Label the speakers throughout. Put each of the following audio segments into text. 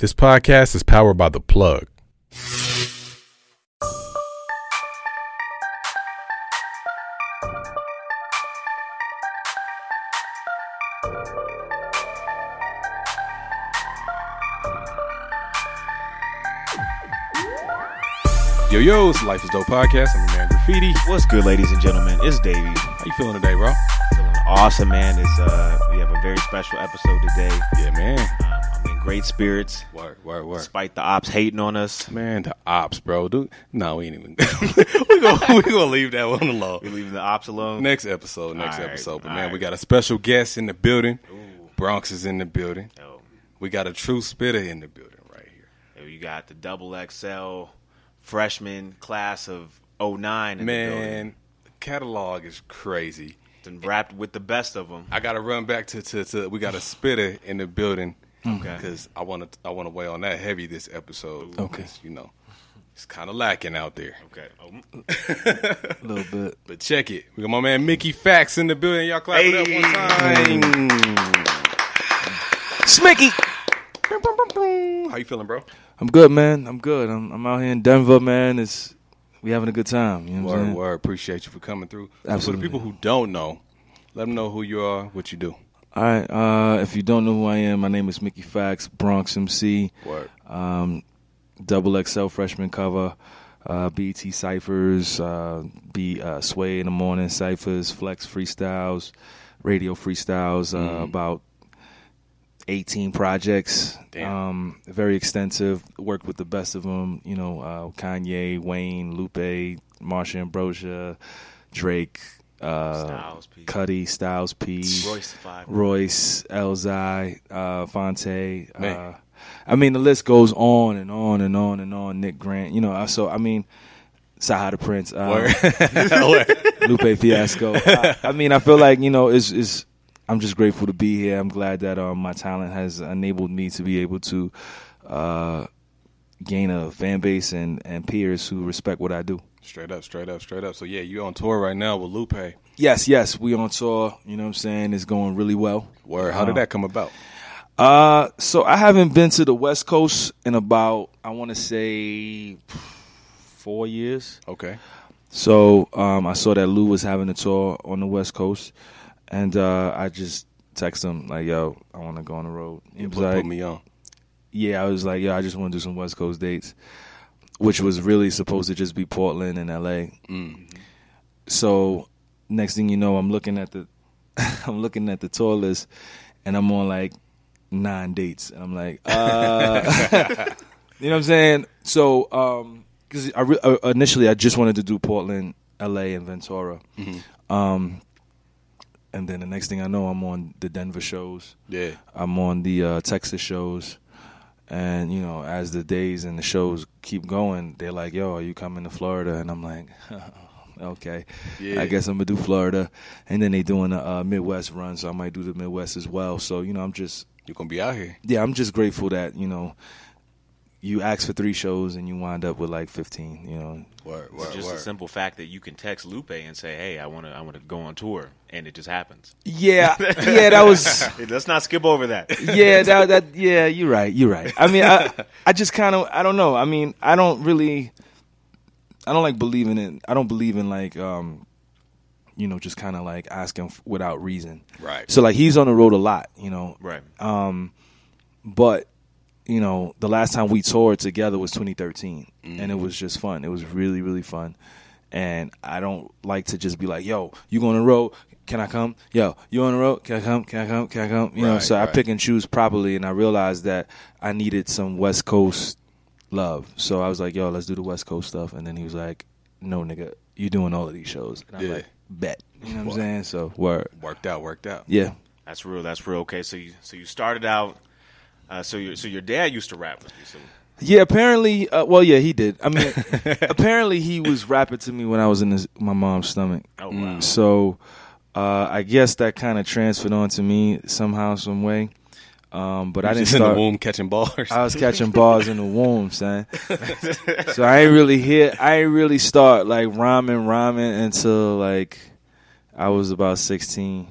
Speaker 1: This podcast is powered by The Plug. Yo, yo, it's the Life is Dope podcast. I'm your man Graffiti.
Speaker 2: What's good, ladies and gentlemen? It's Davey.
Speaker 1: How you feeling today, bro?
Speaker 2: Feeling awesome, man. It's uh, we have a very special episode today.
Speaker 1: Yeah, man.
Speaker 2: Great spirits,
Speaker 1: Word, word, word.
Speaker 2: despite the ops hating on us.
Speaker 1: Man, the ops, bro. Dude, no, we ain't even. we gonna we gonna leave that one alone.
Speaker 2: We leaving the ops alone.
Speaker 1: Next episode, next
Speaker 2: right,
Speaker 1: episode. But man,
Speaker 2: right.
Speaker 1: we got a special guest in the building.
Speaker 2: Ooh.
Speaker 1: Bronx is in the building.
Speaker 2: Yo,
Speaker 1: We got a true spitter in the building right here.
Speaker 2: yo, you got the double XL freshman class of 09 in the.
Speaker 1: Man, the catalog is crazy.
Speaker 2: And wrapped with the best of them.
Speaker 1: I got to run back to, to to we got a spitter in the building.
Speaker 2: Okay.
Speaker 1: Because I want to I want to weigh on that heavy this episode.
Speaker 3: Okay.
Speaker 1: because, You know, it's kind of lacking out there.
Speaker 2: Okay. Oh,
Speaker 3: A little bit.
Speaker 1: But check it. We got my man Mickey Factz in the building. Y'all clap it up one time.
Speaker 3: Smicky.
Speaker 1: How you feeling, bro?
Speaker 3: I'm good, man. I'm good. I'm, I'm out here in Denver, man. It's we having a good time. You know what I'm
Speaker 1: Word, word. Appreciate you for coming through. So
Speaker 3: Absolutely.
Speaker 1: for the people who don't know, let them know who you are, what you do.
Speaker 3: All right. Uh, if you don't know who I am, my name is Mickey Factz, Bronx MC,
Speaker 1: Word.
Speaker 3: um, double XL freshman cover, uh, BT ciphers, uh, B uh, Sway in the morning ciphers, Flex freestyles, radio freestyles. Uh,
Speaker 1: Mhm.
Speaker 3: About 18 projects.
Speaker 1: Damn.
Speaker 3: Um, very extensive. Worked with the best of them. You know, uh, Kanye, Wayne, Lupe, Marsha Ambrosius, Drake, uh,
Speaker 2: Styles P.
Speaker 3: Cudi, Styles P,
Speaker 2: Royce the Five.
Speaker 3: Royce, Elzhi, uh, Phonte.
Speaker 1: Man.
Speaker 3: Uh, I mean, the list goes on and on and on and on. Nick Grant, you know. So I mean, Saha the Prince, uh, Lupe Fiasco. I, I mean, I feel like you know, is is I'm just grateful to be here. I'm glad that um, my talent has enabled me to be able to uh, gain a fan base and and peers who respect what I do.
Speaker 1: Straight up, straight up, straight up. So yeah, you on tour right now with Lupe.
Speaker 3: Yes, yes, we on tour. You know what I'm saying? It's going really well.
Speaker 1: Word. How did that come about?
Speaker 3: Uh, so I haven't been to the West Coast in about I want to say four years.
Speaker 1: Okay.
Speaker 3: So um, I saw that Lou was having a tour on the West Coast, and uh, I just texted him like, "Yo, I want to go on the road." He
Speaker 1: You
Speaker 3: was
Speaker 1: put,
Speaker 3: like,
Speaker 1: put me on.
Speaker 3: "Yeah," I was like, "Yo, I just want to do some West Coast dates," which was really supposed to just be Portland and L.A.
Speaker 1: Mm.
Speaker 3: So next thing you know, I'm looking at the I'm looking at the tour list, and I'm on like nine dates, and I'm like, uh, you know what I'm saying? So, um, because I re- uh, initially I just wanted to do Portland, L.A., and Ventura,
Speaker 1: Mhm.
Speaker 3: um, and then the next thing I know, I'm on the Denver shows,
Speaker 1: Yeah.
Speaker 3: I'm on the uh, Texas shows. And you know, as the days and the shows keep going, they're like, "Yo, are you coming to Florida?" And I'm like, "Okay."
Speaker 1: Yeah.
Speaker 3: I guess I'm gonna do Florida, and then they doing a uh, Midwest run, so I might do the Midwest as well. So you know, I'm just
Speaker 1: you're gonna be out here.
Speaker 3: yeah, I'm just grateful that you know you ask for three shows and you wind up with like 15. You know,
Speaker 1: Word.
Speaker 2: It's
Speaker 1: Word.
Speaker 2: just
Speaker 1: word.
Speaker 2: a simple fact that you can text Lupe and say, "Hey, I want to, I want to go on tour," and it just happens.
Speaker 3: yeah, yeah, that was
Speaker 2: Hey, Let's not skip over that.
Speaker 3: yeah, that that yeah, you're right, you're right. I mean, I I just kind of I don't know. I mean, I don't really I don't like believing in I don't believe in like um you know just kind of like asking without reason.
Speaker 1: Right.
Speaker 3: So like he's on the road a lot, you know.
Speaker 2: Right.
Speaker 3: Um, but you know, the last time we toured together was 2013, and it mm-hmm. was just fun. It was really, really fun. And I don't like to just be like, "Yo, you going on the road? Can I come? Yo, you on the road? Can I come? Can I come? Can I come?" You know.
Speaker 1: Right,
Speaker 3: So I pick and choose properly, and I realized that I needed some West Coast love. So I was like, "Yo, let's do the West Coast stuff." And then he was like, "No, nigga, you doing all of these shows?" And I'm
Speaker 1: Yeah.
Speaker 3: like, "Bet." You know what. I'm saying? So word.
Speaker 1: Worked out. Worked out.
Speaker 3: Yeah.
Speaker 2: That's real. That's real. Okay, so you so you started out. Uh, so your so your dad used to rap with you. So
Speaker 3: Yeah, apparently. Uh, well, yeah, he did. I mean, apparently he was rapping to me when I was in his, my mom's stomach.
Speaker 2: oh wow.
Speaker 3: So uh, I guess that kind of transferred on to me somehow, some way. Um, but I didn't
Speaker 1: Just in the
Speaker 3: start.
Speaker 1: womb catching bars.
Speaker 3: I was catching bars in the womb, son. so I ain't really hit. I ain't really start like rhyming, rhyming until like I was about sixteen.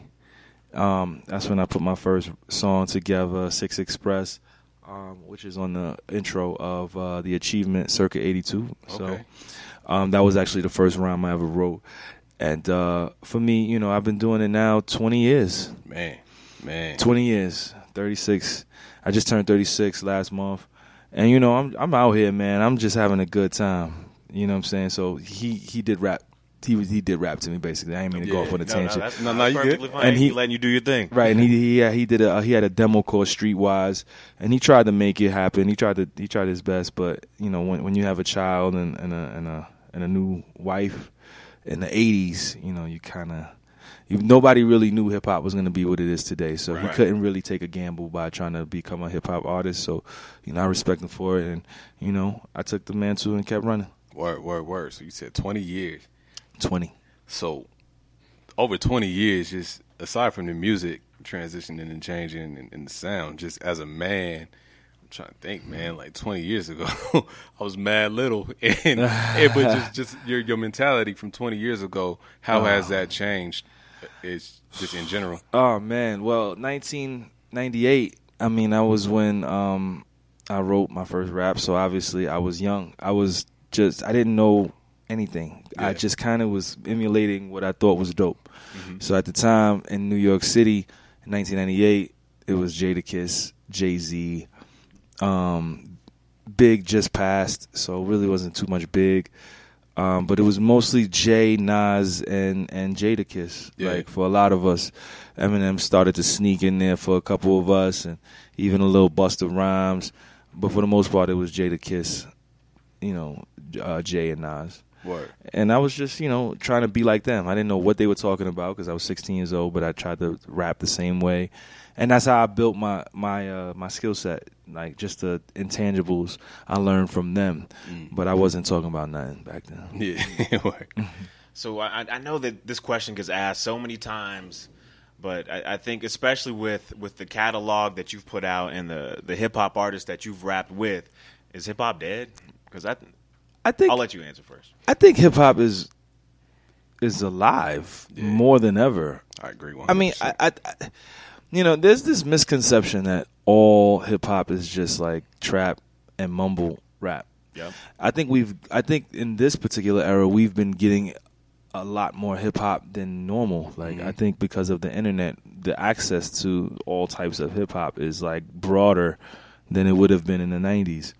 Speaker 3: Um, that's when I put my first song together, Six Express. um, which is on the intro of uh, the Achievement Circa '82. So um, that was actually the first rhyme I ever wrote. And uh, for me, you know, I've been doing it now 20 years.
Speaker 1: Man, man.
Speaker 3: 20 years, 36. I just turned 36 last month. And you know, I'm I'm out here, man. I'm just having a good time. You know what I'm saying? So he he did rap. He was he did rap to me basically. I didn't mean to go
Speaker 1: Yeah.
Speaker 3: off on a
Speaker 2: No, no,
Speaker 3: tangent.
Speaker 2: that's,
Speaker 1: No,
Speaker 2: no,
Speaker 1: no, you good.
Speaker 2: fine.
Speaker 3: And he-
Speaker 2: he letting you do your thing.
Speaker 3: Right, and he he yeah, he did a he had a demo called Streetwise, and he tried to make it happen. He tried to he tried his best, but you know when when you have a child and, and a and a and a new wife in the '80s, you know you kind of nobody really knew hip hop was going to be what it is today. So he couldn't really take a gamble by trying to become a hip hop artist. So you know I respect him for it, and you know I took the mantle and kept running.
Speaker 1: Word, word, word. So you said 20 years.
Speaker 3: Twenty.
Speaker 1: So over 20 years, just aside from the music transitioning and changing and, and the sound, just as a man, I'm trying to think, man, like 20 years ago, I was mad little. And it was just, just your, your mentality from 20 years ago, how has that changed? It's just in general.
Speaker 3: Oh man, well, 1998. I mean, that was when um, I wrote my first rap. So obviously, I was young. I was just I didn't know anything. I just kind of was emulating what I thought was dope. So at the time in New York City, in 1998, it was Jadakiss, Jay Z, um, Big just passed, so it really wasn't too much Big. Um, but it was mostly Jay, Nas, and and Jadakiss.
Speaker 1: Yeah.
Speaker 3: Like for a lot of us, Eminem started to sneak in there for a couple of us, and even a little Busta Rhymes. But for the most part, it was Jadakiss, you know, uh, Jay and Nas.
Speaker 1: Word.
Speaker 3: And I was just, you know, trying to be like them. I didn't know what they were talking about because I was 16 years old, but I tried to rap the same way, and that's how I built my my uh, my skill set. Like just the intangibles I learned from them, but I wasn't talking about nothing back then.
Speaker 1: Yeah.
Speaker 2: So I, I know that this question gets asked so many times, but I, I think especially with, with the catalog that you've put out and the, the hip hop artists that you've rapped with, is hip hop dead? Because I,
Speaker 3: I think
Speaker 2: I'll let you answer first.
Speaker 3: I think hip hop is is alive more than ever.
Speaker 1: I agree. 100%.
Speaker 3: I mean, I, I, I, you know, there's this misconception that all hip hop is just like trap and mumble rap.
Speaker 2: Yep.
Speaker 3: I think we've, I think in this particular era, we've been getting a lot more hip hop than normal. Like, I think because of the internet, the access to all types of hip hop is like broader than it would have been in the '90s.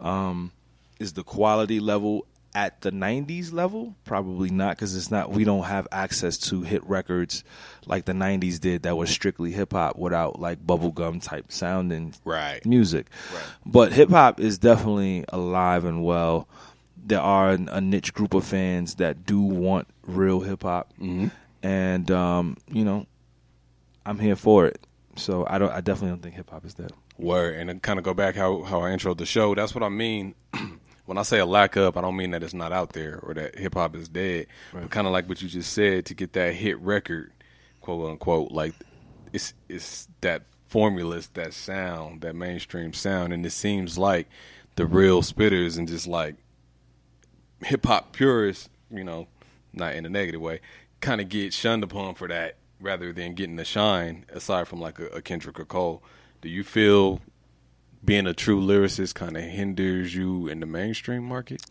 Speaker 3: Um, is the quality level at the 90s level? Probably not because it's not we don't have access to hit records like the 90s did that was strictly hip-hop without like bubblegum type sounding
Speaker 1: Right.
Speaker 3: music.
Speaker 2: Right.
Speaker 3: but hip-hop is definitely alive and well. There are an- a niche group of fans that do want real hip-hop and um, you know i'm here for it. So i don't i definitely don't think hip-hop is dead.
Speaker 1: Word, and to kind of go back how how I introed the show. That's what I mean when I say a lack of. I don't mean that it's not out there or that hip hop is dead. But kind of like what you just said, to get that hit record, quote unquote, like it's it's that formula, it's that sound, that mainstream sound, and it seems like the real spitters and just like hip hop purists, you know, not in a negative way, kind of get shunned upon for that rather than getting the shine. Aside from like a, a Kendrick or Cole, do you feel being a true lyricist kind of hinders you in the mainstream market?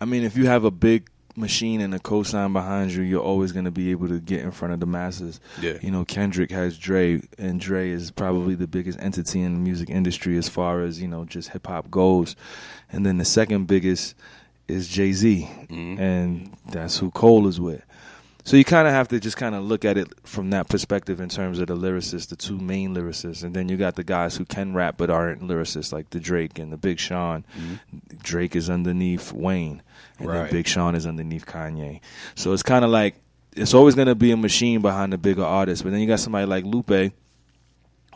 Speaker 3: I mean, if you have a big machine and a cosign behind you, you're always going to be able to get in front of the masses.
Speaker 1: Yeah.
Speaker 3: You know, Kendrick has Dre, and Dre is probably the biggest entity in the music industry as far as, you know, just hip hop goes. And then the second biggest is Jay Z, mm-hmm. and that's who Cole is with. So you kind of have to just kind of look at it from that perspective in terms of the lyricists, the two main lyricists, and then you got the guys who can rap but aren't lyricists, like the Drake and the Big Sean. Mm-hmm. Drake is underneath Wayne, and
Speaker 1: Right.
Speaker 3: then Big Sean is underneath Kanye. So it's kind of like it's always going to be a machine behind the bigger artist, but then you got somebody like Lupe,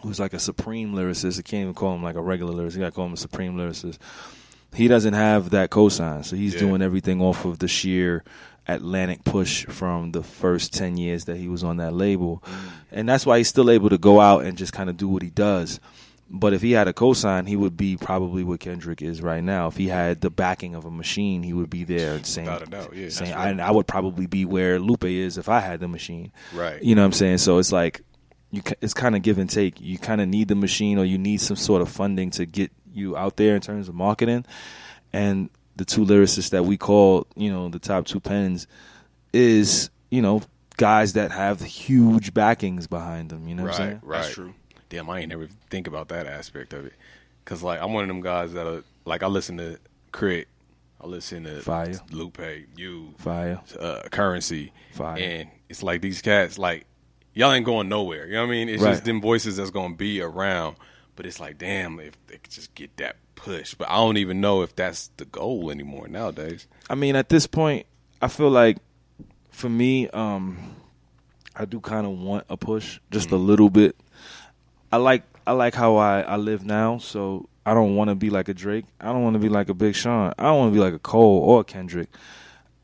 Speaker 3: who's like a supreme lyricist. I can't even call him like a regular lyricist. You got to call him a supreme lyricist. He doesn't have that cosign, so he's
Speaker 1: Yeah.
Speaker 3: doing everything off of the sheer Atlantic push from the first 10 years that he was on that label. And that's why he's still able to go out and just kind of do what he does. But if he had a cosign, he would be probably what Kendrick is right now. If he had the backing of a machine, he would be there saying,
Speaker 1: Without yeah.
Speaker 3: saying
Speaker 1: right.
Speaker 3: and I would probably be where Lupe is if I had the machine.
Speaker 1: Right.
Speaker 3: You know what I'm saying? So it's like you it's kind of give and take. You kind of need the machine, or you need some sort of funding to get you out there in terms of marketing. And the two lyricists that we call, you know, the top two pens, is you know guys that have huge backings behind them. You know what I'm
Speaker 1: right,
Speaker 3: saying?
Speaker 1: right.
Speaker 2: That's true.
Speaker 1: Damn, I ain't never think about that aspect of it. Cause like I'm one of them guys that are like I listen to Crit, I listen to
Speaker 3: Fire.
Speaker 1: Lupe, you,
Speaker 3: Fire.
Speaker 1: uh, Currency,
Speaker 3: Fire.
Speaker 1: and it's like these cats like y'all ain't going nowhere. You know what I mean? It's
Speaker 3: Right.
Speaker 1: just them voices that's gonna be around. But it's like, damn, if they could just get that push. But I don't even know if that's the goal anymore nowadays.
Speaker 3: I mean, at this point, I feel like for me, um, I do kind of want a push, just a little bit. I like I like how I, I live now, so I don't want to be like a Drake. I don't want to be like a Big Sean. I don't want to be like a Cole or a Kendrick.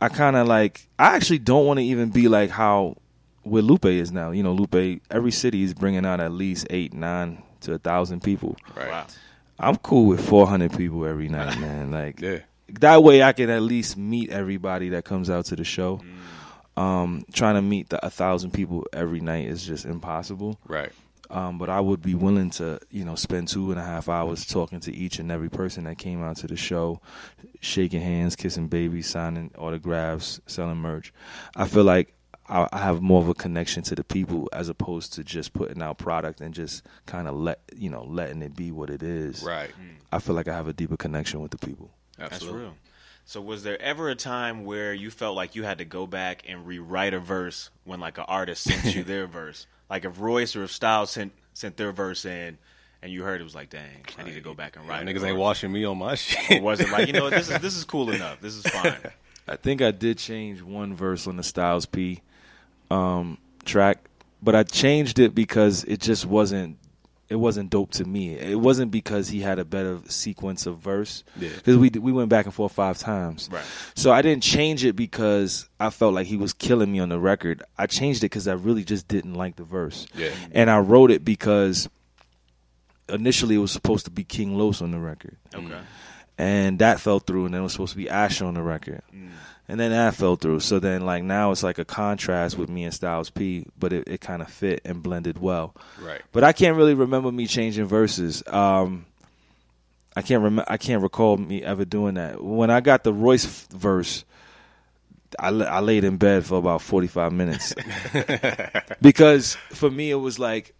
Speaker 3: I kind of like. I actually don't want to even be like how where Lupe is now. You know, Lupe. Every city is bringing out at least eight, nine to a thousand people.
Speaker 1: Right.
Speaker 2: Wow.
Speaker 3: I'm cool with 400 people every night, man. Like
Speaker 1: Yeah.
Speaker 3: that way I can at least meet everybody that comes out to the show. Um, trying to meet the, a thousand people every night is just impossible.
Speaker 1: Right.
Speaker 3: Um, but I would be willing to, you know, spend two and a half hours talking to each and every person that came out to the show, shaking hands, kissing babies, signing autographs, selling merch. I feel like I, I have more of a connection to the people as opposed to just putting out product and just kind of let, you know, letting it be what it is.
Speaker 1: Right. Hmm.
Speaker 3: I feel like I have a deeper connection with the people.
Speaker 2: That's
Speaker 1: Absolutely.
Speaker 2: real. So was there ever a time where you felt like you had to go back and rewrite a verse when like an artist sent you their verse? Like if Royce or if Styles sent sent their verse in and you heard it was like, dang, I need to go back and
Speaker 1: Yeah,
Speaker 2: write it.
Speaker 1: niggas
Speaker 2: Or-
Speaker 1: ain't watching me on my shit.
Speaker 2: Or was it like, you know this is this is cool enough. This is fine.
Speaker 3: I think I did change one verse on the Styles P um, track, but I changed it because it just wasn't it wasn't dope to me. It wasn't because he had a better sequence of verse.
Speaker 1: Yeah.
Speaker 3: Because we we went back and forth five times.
Speaker 2: Right.
Speaker 3: So I didn't change it because I felt like he was killing me on the record. I changed it because I really just didn't like the verse.
Speaker 1: Yeah.
Speaker 3: And I wrote it because initially it was supposed to be King Los on the record
Speaker 2: Okay.
Speaker 3: and that fell through, and then it was supposed to be Asher on the record, and then that fell through. So then, like now, it's like a contrast with me and Styles P, but it, it kind of fit and blended well.
Speaker 1: Right.
Speaker 3: But I can't really remember me changing verses. Um, I can't rem- I can't recall me ever doing that. When I got the Royce f- verse, I, I laid in bed for about forty five minutes because for me it was like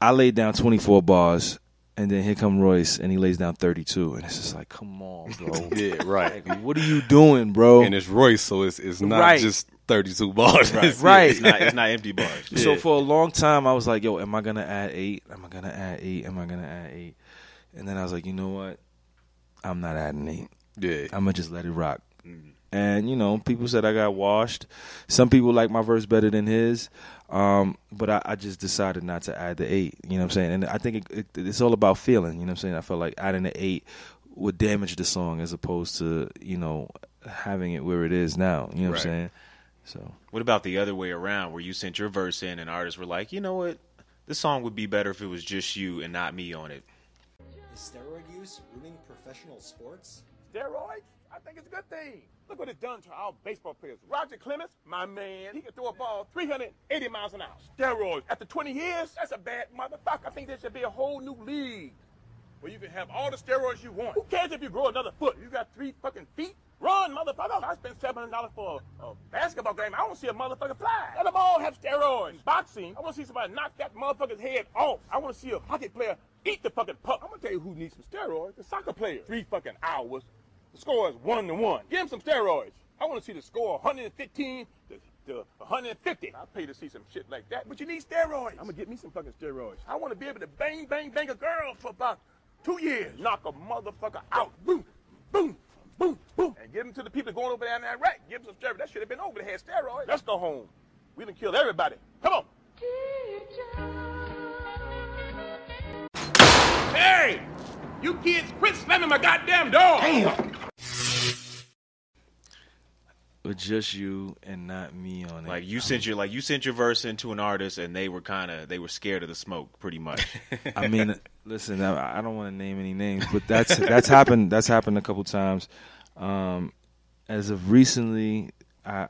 Speaker 3: I laid down twenty four bars. And then here come Royce, and he lays down 32, and it's just like, come on, bro.
Speaker 1: Yeah, right.
Speaker 3: Like, what are you doing, bro?
Speaker 1: and it's Royce, so it's it's not
Speaker 3: Right.
Speaker 1: just thirty two bars. It's-
Speaker 3: Right.
Speaker 2: It's not it's not empty bars.
Speaker 3: So for a long time, I was like, "Yo, am I gonna add eight? Am I gonna add eight? Am I gonna add eight? And then I was like, "You know what? I'm not adding eight.
Speaker 1: Yeah.
Speaker 3: I'm gonna just let it rock." Mm-hmm. And you know, people said I got washed. Some people like my verse better than his, um, but I, I just decided not to add the eight. You know what I'm saying? And I think it, it, it's all about feeling. You know what I'm saying? I felt like adding the eight would damage the song as opposed to you know having it where it is now. You know what I'm saying? So
Speaker 2: What about the other way around where you sent your verse in and artists were like, you know what? This song would be better if it was just you and not me on it.
Speaker 4: Is steroid use ruining professional sports?
Speaker 5: Steroids? I think it's a good thing. Look what it's done to our baseball players. Roger Clemens, my man, he can throw a ball 380 miles an hour. Steroids. After 20 years, that's a bad motherfucker. I think there should be a whole new league where you can have all the steroids you want. Who cares if you grow another foot? You got three fucking feet? Run, motherfucker. I spent $700 for a, a basketball game. I don't see a motherfucker fly. Let them all have steroids. Boxing, I want to see somebody knock that motherfucker's head off. I want to see a hockey player eat the fucking puck. I'm going to tell you who needs some steroids. The soccer player. Three fucking hours. The score is one to one. Give him some steroids. I want to see the score 115 to, to 150. I'll pay to see some shit like that, but you need steroids. I'm gonna get me some fucking steroids. I want to be able to bang, bang, bang a girl for about two years. Knock a motherfucker out. Boom, boom, boom, boom. And give them to the people going over there in that rack. Give them some steroids. That should have been over. They had steroids. Let's go home. We done killed everybody. Come on. Hey! You kids quit slamming my goddamn door! Damn!
Speaker 3: With just you and not me on it.
Speaker 2: Like you sent your like you sent your verse into an artist and they were kind of they were scared of the smoke pretty much.
Speaker 3: I mean, listen, I, I don't want to name any names, but that's that's happened. That's happened a couple times. Um, as of recently, I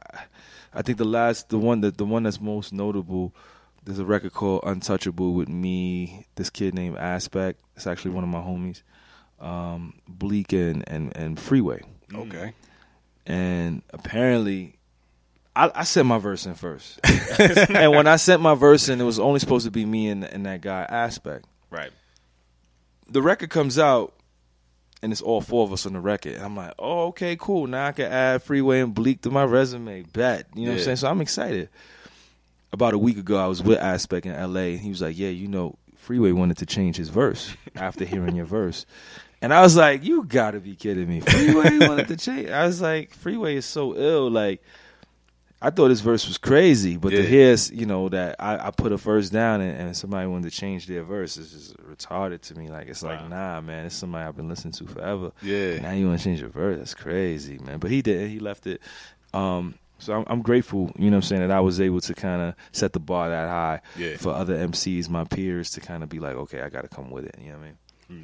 Speaker 3: I think the last the one that the one that's most notable There's a record called Untouchable with me, this kid named Aspect. It's actually one of my homies. Um, Bleek and, and, and Freeway.
Speaker 1: Okay.
Speaker 3: And apparently, I, I sent my verse in first. and when I sent my verse in, it was only supposed to be me and, and that guy Aspect.
Speaker 2: Right.
Speaker 3: The record comes out, and it's all four of us on the record. And I'm like, oh, okay, cool. Now I can add Freeway and Bleek to my resume. Bet. You know what I'm saying? So I'm excited. About a week ago, I was with Aspect in LA, and he was like, yeah, you know, Freeway wanted to change his verse after hearing your verse. And I was like, you gotta be kidding me. Freeway wanted to change. I was like, Freeway is so ill. Like, I thought his verse was crazy, but
Speaker 1: Yeah.
Speaker 3: to hear, you know, that I, I put a verse down and, and somebody wanted to change their verse is just retarded to me. Like, it's like, nah, man, it's somebody I've been listening to forever.
Speaker 1: Yeah.
Speaker 3: Now you want to change your verse? That's crazy, man. But he did. He left it. Um, so I'm, I'm grateful, you know what I'm saying, that I was able to kind of set the bar that high
Speaker 1: Yeah.
Speaker 3: for other MCs, my peers, to kind of be like, okay, I got to come with it. You know what I mean?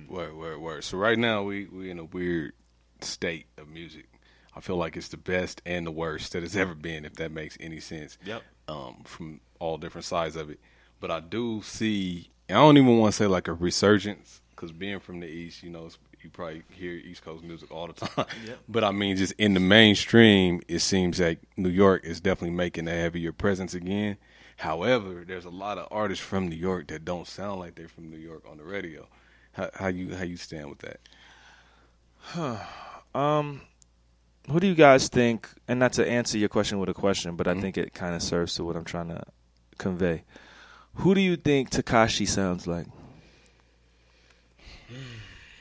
Speaker 1: Word, word, word. So right now we we in a weird state of music. I feel like it's the best and the worst that it's ever been, if that makes any sense.
Speaker 2: Yep.
Speaker 1: Um, from all different sides of it, but I do see. I don't even want to say like a resurgence because being from the east, you know, it's- you probably hear East Coast music all the time. But I mean, just in the mainstream, it seems like New York is definitely making a heavier presence again. However, there's a lot of artists from New York that don't sound like they're from New York on the radio. How, how you how you stand with that? Huh.
Speaker 3: Um, who do you guys think? And not to answer your question with a question, but
Speaker 1: Mm-hmm.
Speaker 3: I think it kind of serves to what I'm trying to convey. Who do you think Tekashi sounds like?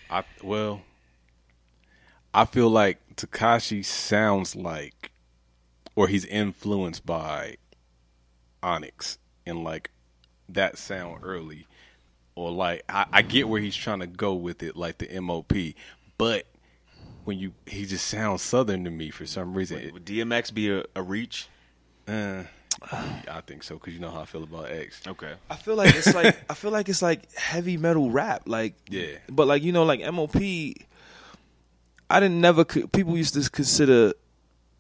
Speaker 1: I well, I feel like Tekashi sounds like, or he's influenced by Onyx and like that sound early, or like I, I get where he's trying to go with it, like the MOP, but when you he just sounds southern to me for some reason. It-
Speaker 2: Would DMX be a, a reach?
Speaker 1: uh, I think so because you know how I feel about X.
Speaker 2: Okay.
Speaker 3: I feel like it's like I feel like it's like heavy metal rap, like
Speaker 1: Yeah.
Speaker 3: But like you know, like MOP, I didn't never people used to consider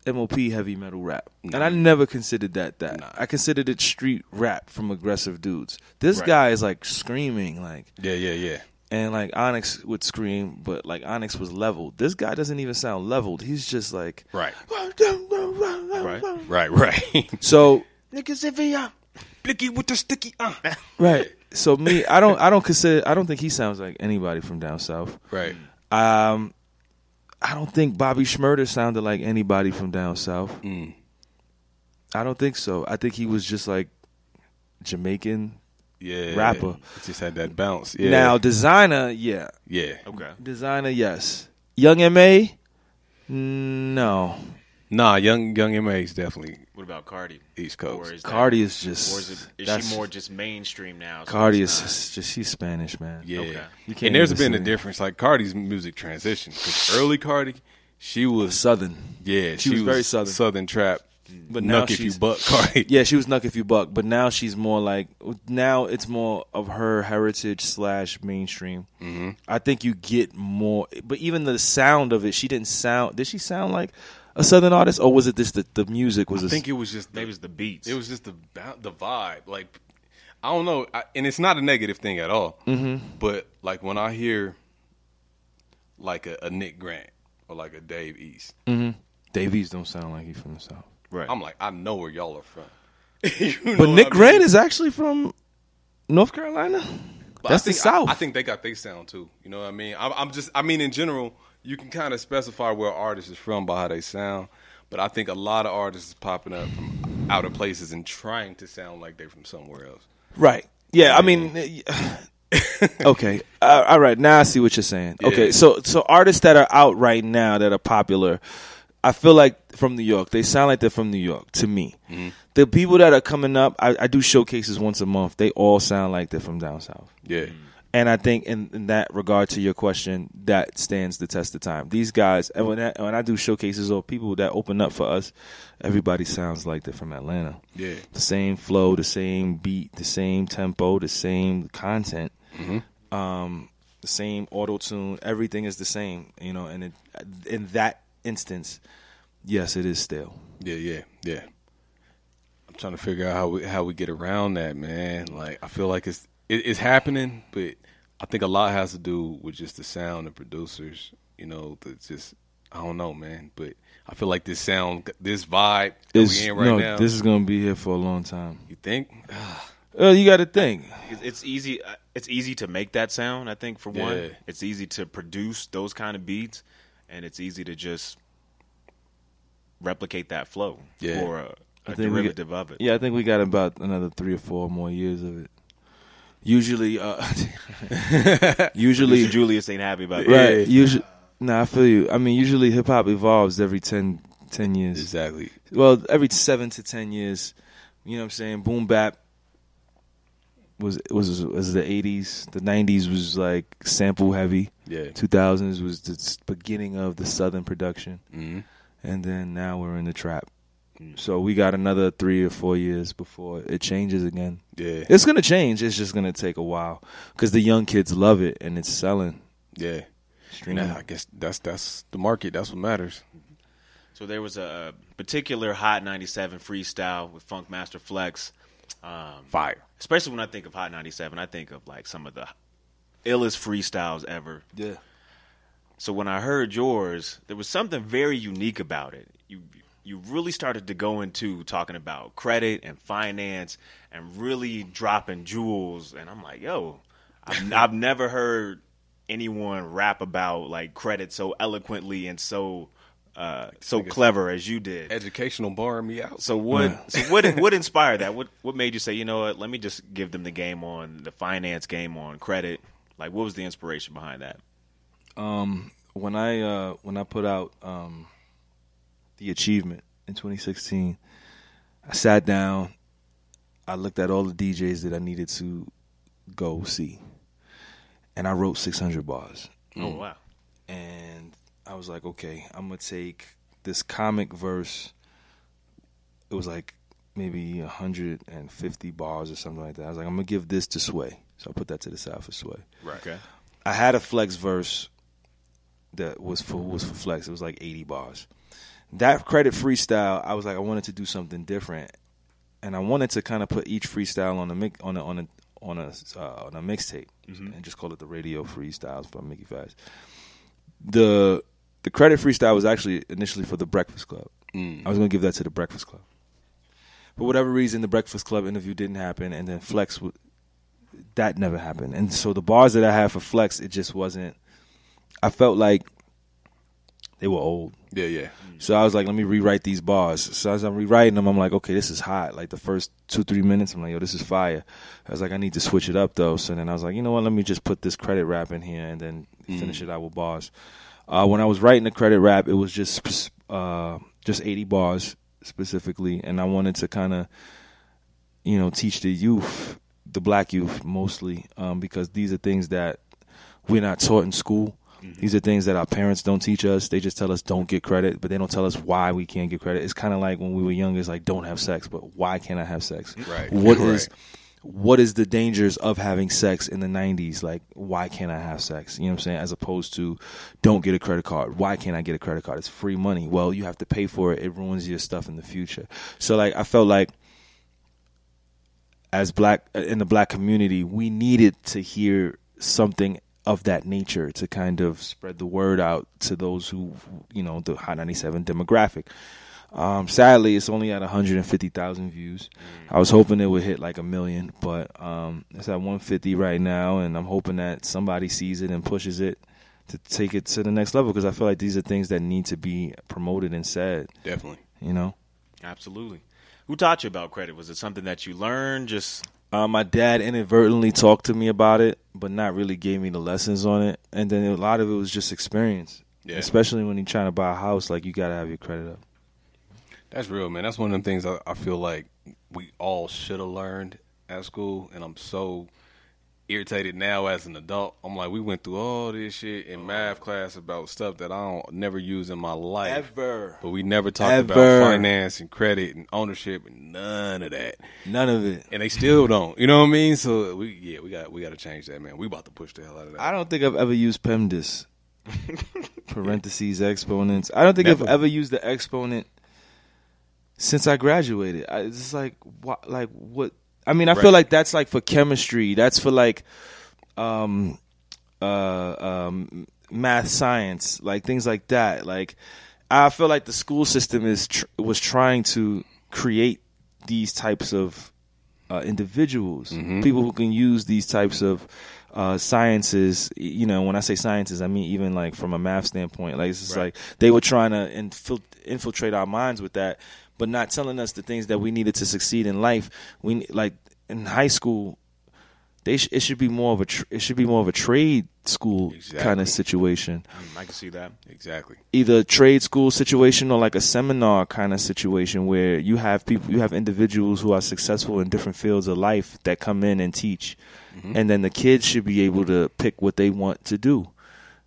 Speaker 3: MOP heavy metal rap, and I never considered that that.
Speaker 1: Nah.
Speaker 3: I considered it street rap from aggressive dudes. This
Speaker 2: Right.
Speaker 3: guy is like screaming, like
Speaker 1: Yeah, yeah, yeah.
Speaker 3: and like Onyx would scream, but like Onyx was leveled. This guy doesn't even sound leveled. He's just like
Speaker 1: Right,
Speaker 2: Right.
Speaker 1: right, right.
Speaker 3: So
Speaker 1: Niggas if he blicky with the sticky. Uh.
Speaker 3: right. So me, I don't, I don't consider, I don't think he sounds like anybody from down south.
Speaker 1: Right.
Speaker 3: Um, I don't think Bobby Shmurda sounded like anybody from down south.
Speaker 1: Mm.
Speaker 3: I don't think so. I think he was just like Jamaican.
Speaker 1: Yeah.
Speaker 3: Rapper.
Speaker 1: Just had that bounce. Yeah.
Speaker 3: Now Desiigner, yeah,
Speaker 1: yeah.
Speaker 2: Okay.
Speaker 3: Desiigner, yes. Young Ma, no.
Speaker 1: Nah, young young Ma is definitely
Speaker 2: What about Cardi?
Speaker 1: East
Speaker 2: Or
Speaker 1: Coast.
Speaker 2: is that-
Speaker 3: Cardi is just.
Speaker 2: Or is, it, is
Speaker 3: that's-
Speaker 2: she more just mainstream now? so
Speaker 3: Cardi
Speaker 2: it's
Speaker 3: is
Speaker 2: not-
Speaker 3: just, just she's Spanish, man.
Speaker 1: Yeah.
Speaker 2: Okay.
Speaker 3: You can't
Speaker 1: And there's
Speaker 3: even
Speaker 1: been a
Speaker 3: say-
Speaker 1: difference. Like Cardi's music transition. Because early Cardi, she was
Speaker 3: Southern.
Speaker 1: yeah,
Speaker 3: She was very Southern.
Speaker 1: Southern trap.
Speaker 3: But now
Speaker 1: Nuck if you
Speaker 3: she's-
Speaker 1: buck Cardi.
Speaker 3: Yeah, she was Nuck if you buck, but now she's more like now it's more of her heritage slash mainstream. Mm-hmm. I think you get more, but even the sound of it, she didn't sound. Did she sound like a southern artist, or was it just the, the music was?
Speaker 1: I think it was just
Speaker 2: Maybe it's the beats.
Speaker 1: It was just the the vibe. Like I don't know, I, and it's not a negative thing at all. Mm-hmm. But like when I hear like a, a Nick Grant or like a Dave East,
Speaker 3: mhm East don't sound like he's from the south.
Speaker 2: right.
Speaker 1: I'm like, I know where y'all are from. You know
Speaker 3: But Nick
Speaker 1: I mean?
Speaker 3: Grant is actually from North Carolina.
Speaker 1: But
Speaker 3: That's
Speaker 1: I think,
Speaker 3: the South.
Speaker 1: I, I think they got their sound too. You know what I mean? I'm, I'm just, I mean, in general, you can kind of specify where artist is from by how they sound. But I think a lot of artists is popping up from out of places and trying to sound like they're from somewhere else.
Speaker 3: Right. Yeah, I mean, okay. Uh, all right. Now I see what you're saying. Okay, so so artists that are out right now that are popular, I feel like from New York, they sound like they're from New York to me.
Speaker 1: Mm-hmm.
Speaker 3: The people that are coming up, I, I do showcases once a month. They all sound like they're from down south.
Speaker 1: Yeah.
Speaker 3: And I think in, in that regard to your question, that stands the test of time. These guys, and when I, when I do showcases or people that open up for us, everybody sounds like they're from Atlanta
Speaker 1: Yeah.
Speaker 3: the same flow, the same beat, the same tempo, the same content,
Speaker 1: Mm-hmm.
Speaker 3: um, the same auto tune. Everything is the same, you know. And it, in that instance, yes, it is stale.
Speaker 1: Yeah, yeah, yeah. I'm trying to figure out how we how we get around that, man. Like I feel like it's it, it's happening, but I think a lot has to do with just the sound and producers. You know, the just I don't know, man. But I feel like this sound, this vibe that
Speaker 3: It's-
Speaker 1: we in right
Speaker 3: no,
Speaker 1: now.
Speaker 3: this is gonna be here for a long time.
Speaker 1: you think?
Speaker 3: Uh, you got to think.
Speaker 2: It's- It's easy. uh, It's easy to make that sound. I think for one,
Speaker 1: Yeah.
Speaker 2: it's easy to produce those kind of beats, and it's easy to just replicate that flow
Speaker 1: Yeah.
Speaker 2: or a,
Speaker 3: I
Speaker 2: a
Speaker 3: think we
Speaker 2: derivative of it.
Speaker 3: Yeah, I think we got about another three or four more years of it. Usually, uh, usually,
Speaker 2: Julius ain't happy about that.
Speaker 3: right? Usually, nah, I feel you. I mean, usually hip hop evolves every 10, 10 years.
Speaker 1: Exactly.
Speaker 3: Well, every seven to ten years. You know what I'm saying? Boom bap was was was the '80s. The '90s was like sample heavy.
Speaker 1: Yeah.
Speaker 3: 2000s was the beginning of the southern production,
Speaker 1: hmm
Speaker 3: and then now we're in the trap. So we got another three or four years before it changes again.
Speaker 1: Yeah.
Speaker 3: It's gonna change. It's just gonna take a while because the young kids love it and it's selling.
Speaker 1: Yeah.
Speaker 3: Streaming.
Speaker 1: Nah, I guess that's that's the market. That's what matters.
Speaker 2: So there was a particular Hot 97 freestyle with Funkmaster Flex. Um,
Speaker 1: Fire.
Speaker 2: especially when I think of Hot 97, I think of like some of the illest freestyles ever.
Speaker 3: Yeah.
Speaker 2: So when I heard yours, there was something very unique about it. You you really started to go into talking about credit and finance and really dropping jewels, and I'm like, yo, I've, I've never heard anyone rap about like credit so eloquently and so uh, so clever as you did.
Speaker 1: Educational bar me out.
Speaker 2: So what? So what? What inspired that? What? What made you say, you know what? Let me just give them the game on the finance game on credit. Like, what was the inspiration behind that?
Speaker 3: Um, when I uh, when I put out um, the achievement in 2016, I sat down. I looked at all the DJs that I needed to go see, and I wrote 600 bars.
Speaker 2: Oh mm. wow!
Speaker 3: and I was like, okay, I'm gonna take this comic verse. It was like maybe 150 bars or something like that. I was like, I'm gonna give this to Sway, so I put that to the side for Sway.
Speaker 2: Right. Okay.
Speaker 3: I had a flex verse that was for was for flex. It was like 80 bars. That credit freestyle, I was like, I wanted to do something different, and I wanted to kind of put each freestyle on a mix on a on a on a uh, on a mixtape and just call it the radio freestyles by Mickey Factz. The the credit freestyle was actually initially for the Breakfast Club. I was gonna give that to the Breakfast Club. For whatever reason, the Breakfast Club interview didn't happen, and then Flex w- that never happened. And so the bars that I had for Flex, it just wasn't. I felt like they were old.
Speaker 1: Yeah, yeah.
Speaker 3: So I was like, let me rewrite these bars. So as I'm rewriting them, I'm like, okay, this is hot. Like the first two, three minutes, I'm like, yo, this is fire. I was like, I need to switch it up though. So then I was like, you know what, let me just put this credit rap in here and then finish it out with bars. Uh, when I was writing the credit rap, it was just uh, just 80 bars specifically, and I wanted to kind of, you know, teach the youth, the black youth mostly, um, because these are things that we're not taught in school. Mm-hmm. These are things that our parents don't teach us. They just tell us don't get credit, but they don't tell us why we can't get credit. It's kind of like when we were younger, it's like don't have sex, but why can't I have sex?
Speaker 1: Right.
Speaker 3: What
Speaker 1: Right.
Speaker 3: is what is the dangers of having sex in the 90s? Like why can't I have sex? You know what I'm saying? As opposed to don't get a credit card. Why can't I get a credit card? It's free money. Well, you have to pay for it. It ruins your stuff in the future. So like I felt like as black in the black community, we needed to hear something of that nature to kind of spread the word out to those who, you know, the Hot 97 demographic. Um, sadly, it's only at 150,000 views. I was hoping it would hit like a million, but um, it's at 150 right now, and I'm hoping that somebody sees it and pushes it to take it to the next level because I feel like these are things that need to be promoted and said.
Speaker 1: Definitely.
Speaker 3: You know.
Speaker 2: Absolutely. Who taught you about credit? Was it something that you learned? Just
Speaker 3: Uh, my dad inadvertently talked to me about it, but not really gave me the lessons on it. And then a lot of it was just experience.
Speaker 1: Yeah.
Speaker 3: Especially when you're trying to buy a house, like you gotta have your credit up.
Speaker 1: That's real, man. That's one of them things I, I feel like we all should have learned at school, and I'm so irritated now as an adult. I'm like, we went through all this shit in math class about stuff that I don't never use in my life.
Speaker 3: Ever.
Speaker 1: But we never talked
Speaker 3: Ever.
Speaker 1: about finance and credit and ownership and none of that.
Speaker 3: None of it.
Speaker 1: And they still don't. You know what I mean? So we yeah, we got we got to change that, man. We about to push the hell out of that.
Speaker 3: I don't think I've ever used PEMDAS. Parentheses exponents. I don't think I've ever used the exponent since I graduated. I, it's just like what, like what? I mean, I
Speaker 1: Right.
Speaker 3: feel like that's like for chemistry. That's for like, um, uh, um, math, science, like things like that. Like, I feel like the school system is tr- was trying to create these types of uh, individuals, people who can use these types of uh, sciences. You know, when I say sciences, I mean even like from a math standpoint. Like it's just like they were trying to infil- infiltrate our minds with that, but not telling us the things that we needed to succeed in life. We like in high school. They sh- it should be more of a tr- it should be more of a trade school kind of situation
Speaker 2: Mm, I can see that.
Speaker 1: Exactly.
Speaker 3: either a trade school situation or like a seminar kind of situation where you have people you have individuals who are successful in different fields of life that come in and teach and then the kids should be able to pick what they want to do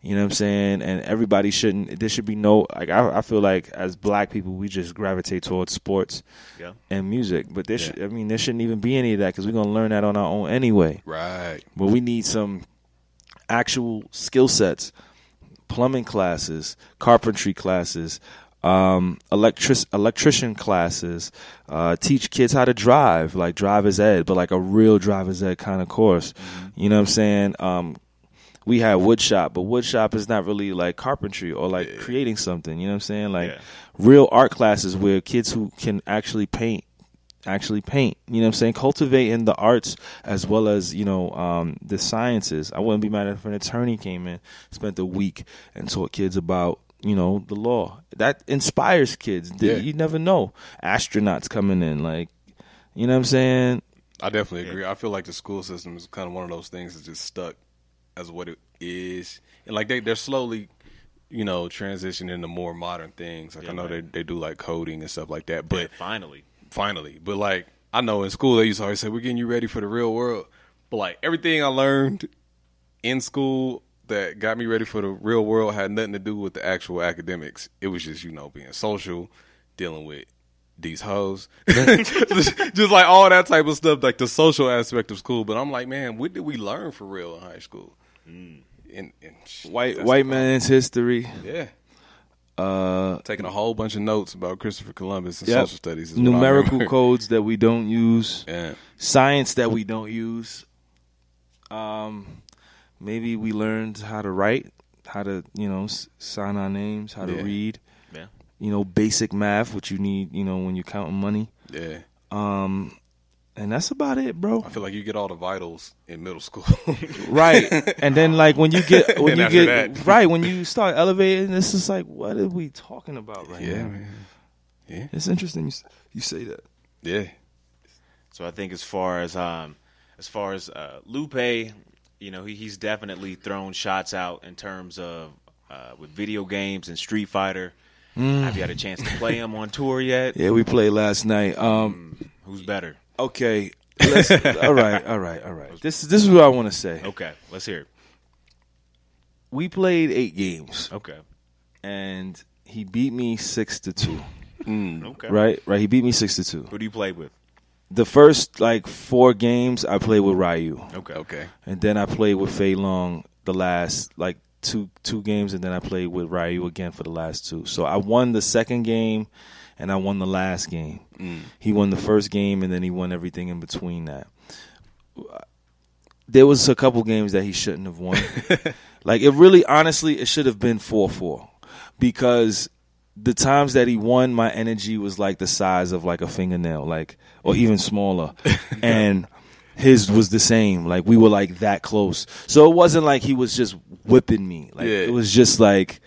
Speaker 3: you know what i'm saying and everybody shouldn't there should be no like i, I feel like as black people we just gravitate towards sports
Speaker 2: Yeah.
Speaker 3: and music but there
Speaker 1: Yeah.
Speaker 3: should, i mean there shouldn't even be any of that because we're going to learn that on our own anyway
Speaker 1: Right.
Speaker 3: but we need some actual skill sets plumbing classes carpentry classes um, electric electrician classes uh, teach kids how to drive like driver's ed but like a real driver's ed kind of course you know what i'm saying um, we had woodshop, but woodshop is not really like carpentry or like creating something you know what i'm saying like
Speaker 2: Yeah.
Speaker 3: real art classes where kids who can actually paint actually paint. You know what I'm saying? Cultivating the arts as well as, you know, um, the sciences. I wouldn't be mad if an attorney came in, spent a week and taught kids about, you know, the law. That inspires kids.
Speaker 1: Yeah.
Speaker 3: You never know. Astronauts coming in, like, you know what I'm saying?
Speaker 1: I definitely agree. I feel like the school system is kind of one of those things that's just stuck as what it is, and like they they're slowly, you know, transitioning into more modern things. Like I know they they do like coding and stuff like that, but
Speaker 2: Yeah, finally.
Speaker 1: finally, but like I know in school they used to always say we're getting you ready for the real world, but like everything I learned in school that got me ready for the real world had nothing to do with the actual academics. It was just you know being social, dealing with these hoes, just, just like all that type of stuff, like the social aspect of school. But I'm like, man, what did we learn for real in high school? And, and
Speaker 3: White white
Speaker 1: the
Speaker 3: man's history.
Speaker 1: yeah.
Speaker 3: Uh,
Speaker 1: Taking a whole bunch of notes about Christopher Columbus and
Speaker 3: yep.
Speaker 1: social studies. is
Speaker 3: numerical codes that we don't use.
Speaker 1: Yeah.
Speaker 3: science that we don't use. Um, maybe we learned how to write, how to you know sign our names, how to
Speaker 1: Yeah.
Speaker 3: read.
Speaker 2: Yeah.
Speaker 3: You know, basic math, which you need, you know, when you're counting money.
Speaker 1: Yeah.
Speaker 3: Um, and that's about it, bro.
Speaker 1: I feel like you get all the vitals in middle school.
Speaker 3: Right, and then like when you get when
Speaker 1: And
Speaker 3: you get
Speaker 1: that-
Speaker 3: right when you start elevating, it's just like, what are we talking about right
Speaker 1: yeah,
Speaker 3: now?
Speaker 1: man. Yeah.
Speaker 3: It's interesting you, you say that.
Speaker 1: Yeah.
Speaker 2: So I think as far as um as far as uh, Lupe, you know, he, he's definitely thrown shots out in terms of uh, with video games and Street Fighter. Have you had a chance to play him on tour yet?
Speaker 3: Yeah, we played last night. Um,
Speaker 2: Who's better?
Speaker 3: Okay, let's, all right, all right, all right. This this is what I want to say.
Speaker 2: Okay, let's hear it.
Speaker 3: We played eight games.
Speaker 2: Okay.
Speaker 3: and he beat me six to two. Mm. Mm.
Speaker 2: Okay.
Speaker 3: Right, right. He beat me six to two.
Speaker 2: Who do you play with?
Speaker 3: The first like four games, I played with Ryu,
Speaker 2: Okay.
Speaker 1: Okay.
Speaker 3: and then I played with Fei Long the last like two two games, and then I played with Ryu again for the last two. So I won the second game, and I won the last game. Mm. He won the first game, and then he won everything in between that. There was a couple games that he shouldn't have won. like it really, honestly, it should have been four four because the times that he won, my energy was like the size of like a fingernail, like or mm. even smaller, and his was the same. Like we were like that close, so it wasn't like he was just whipping me. Like
Speaker 1: Yeah.
Speaker 3: it was just like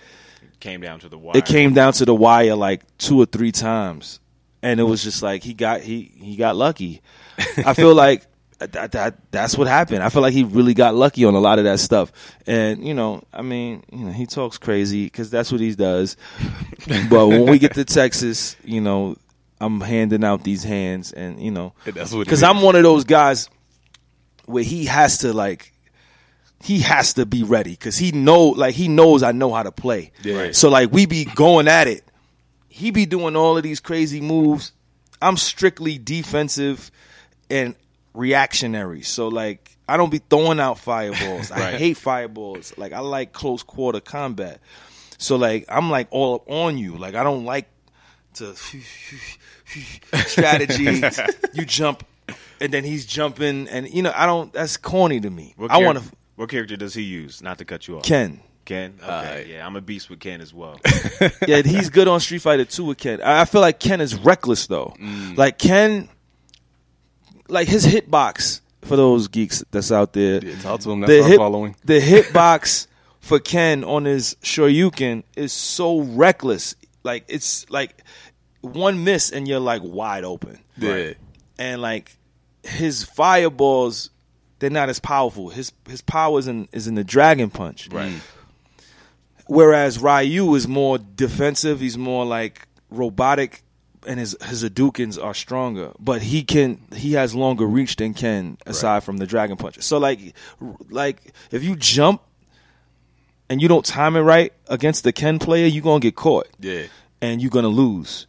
Speaker 2: Came down to the wire.
Speaker 3: it came down to the wire like two or three times, and it was just like he got he he got lucky. I feel like that, that that's what happened. I feel like he really got lucky on a lot of that stuff, and you know, I mean, you know, he talks crazy because that's what he does. but when we get to Texas, you know, I'm handing out these hands, and you know,
Speaker 1: That's what it
Speaker 3: because. I'm one of those guys where he has to like he has to be ready because he know like he knows I know how to play.
Speaker 1: Yeah. Right.
Speaker 3: So like we be going at it. He be doing all of these crazy moves. I'm strictly defensive and reactionary. So like I don't be throwing out fireballs. I hate fireballs. Like I like close quarter combat. So like I'm like all up on you. Like I don't like to strategy. you jump, and then he's jumping, and you know I don't. That's corny to me.
Speaker 2: What
Speaker 3: I
Speaker 2: char-
Speaker 3: want to
Speaker 2: What character does he use? Not to cut you off.
Speaker 3: Ken.
Speaker 2: Ken. Okay.
Speaker 1: Alright.
Speaker 2: Yeah, I'm a beast with Ken as well.
Speaker 3: yeah, he's good on Street Fighter 2 with Ken. I I feel like Ken is reckless though. Mm. Like Ken, like his hitbox for those geeks that's out there.
Speaker 1: Yeah, talk to him. That's
Speaker 3: the
Speaker 1: our
Speaker 3: hit,
Speaker 1: following.
Speaker 3: the hitbox for Ken on his Shoryuken is so reckless. Like it's like one miss and you're like wide open.
Speaker 1: Yeah.
Speaker 3: And like his fireballs, they're not as powerful. His his power is in is in the dragon punch.
Speaker 2: right. Mm.
Speaker 3: Whereas Ryu is more defensive. He's more like robotic, and his his Hadoukens are stronger. But he can he has longer reach than Ken, aside from the Dragon Punch. So like like if you jump and you don't time it right against the Ken player, you're gonna get caught
Speaker 1: Yeah.
Speaker 3: and you're gonna lose.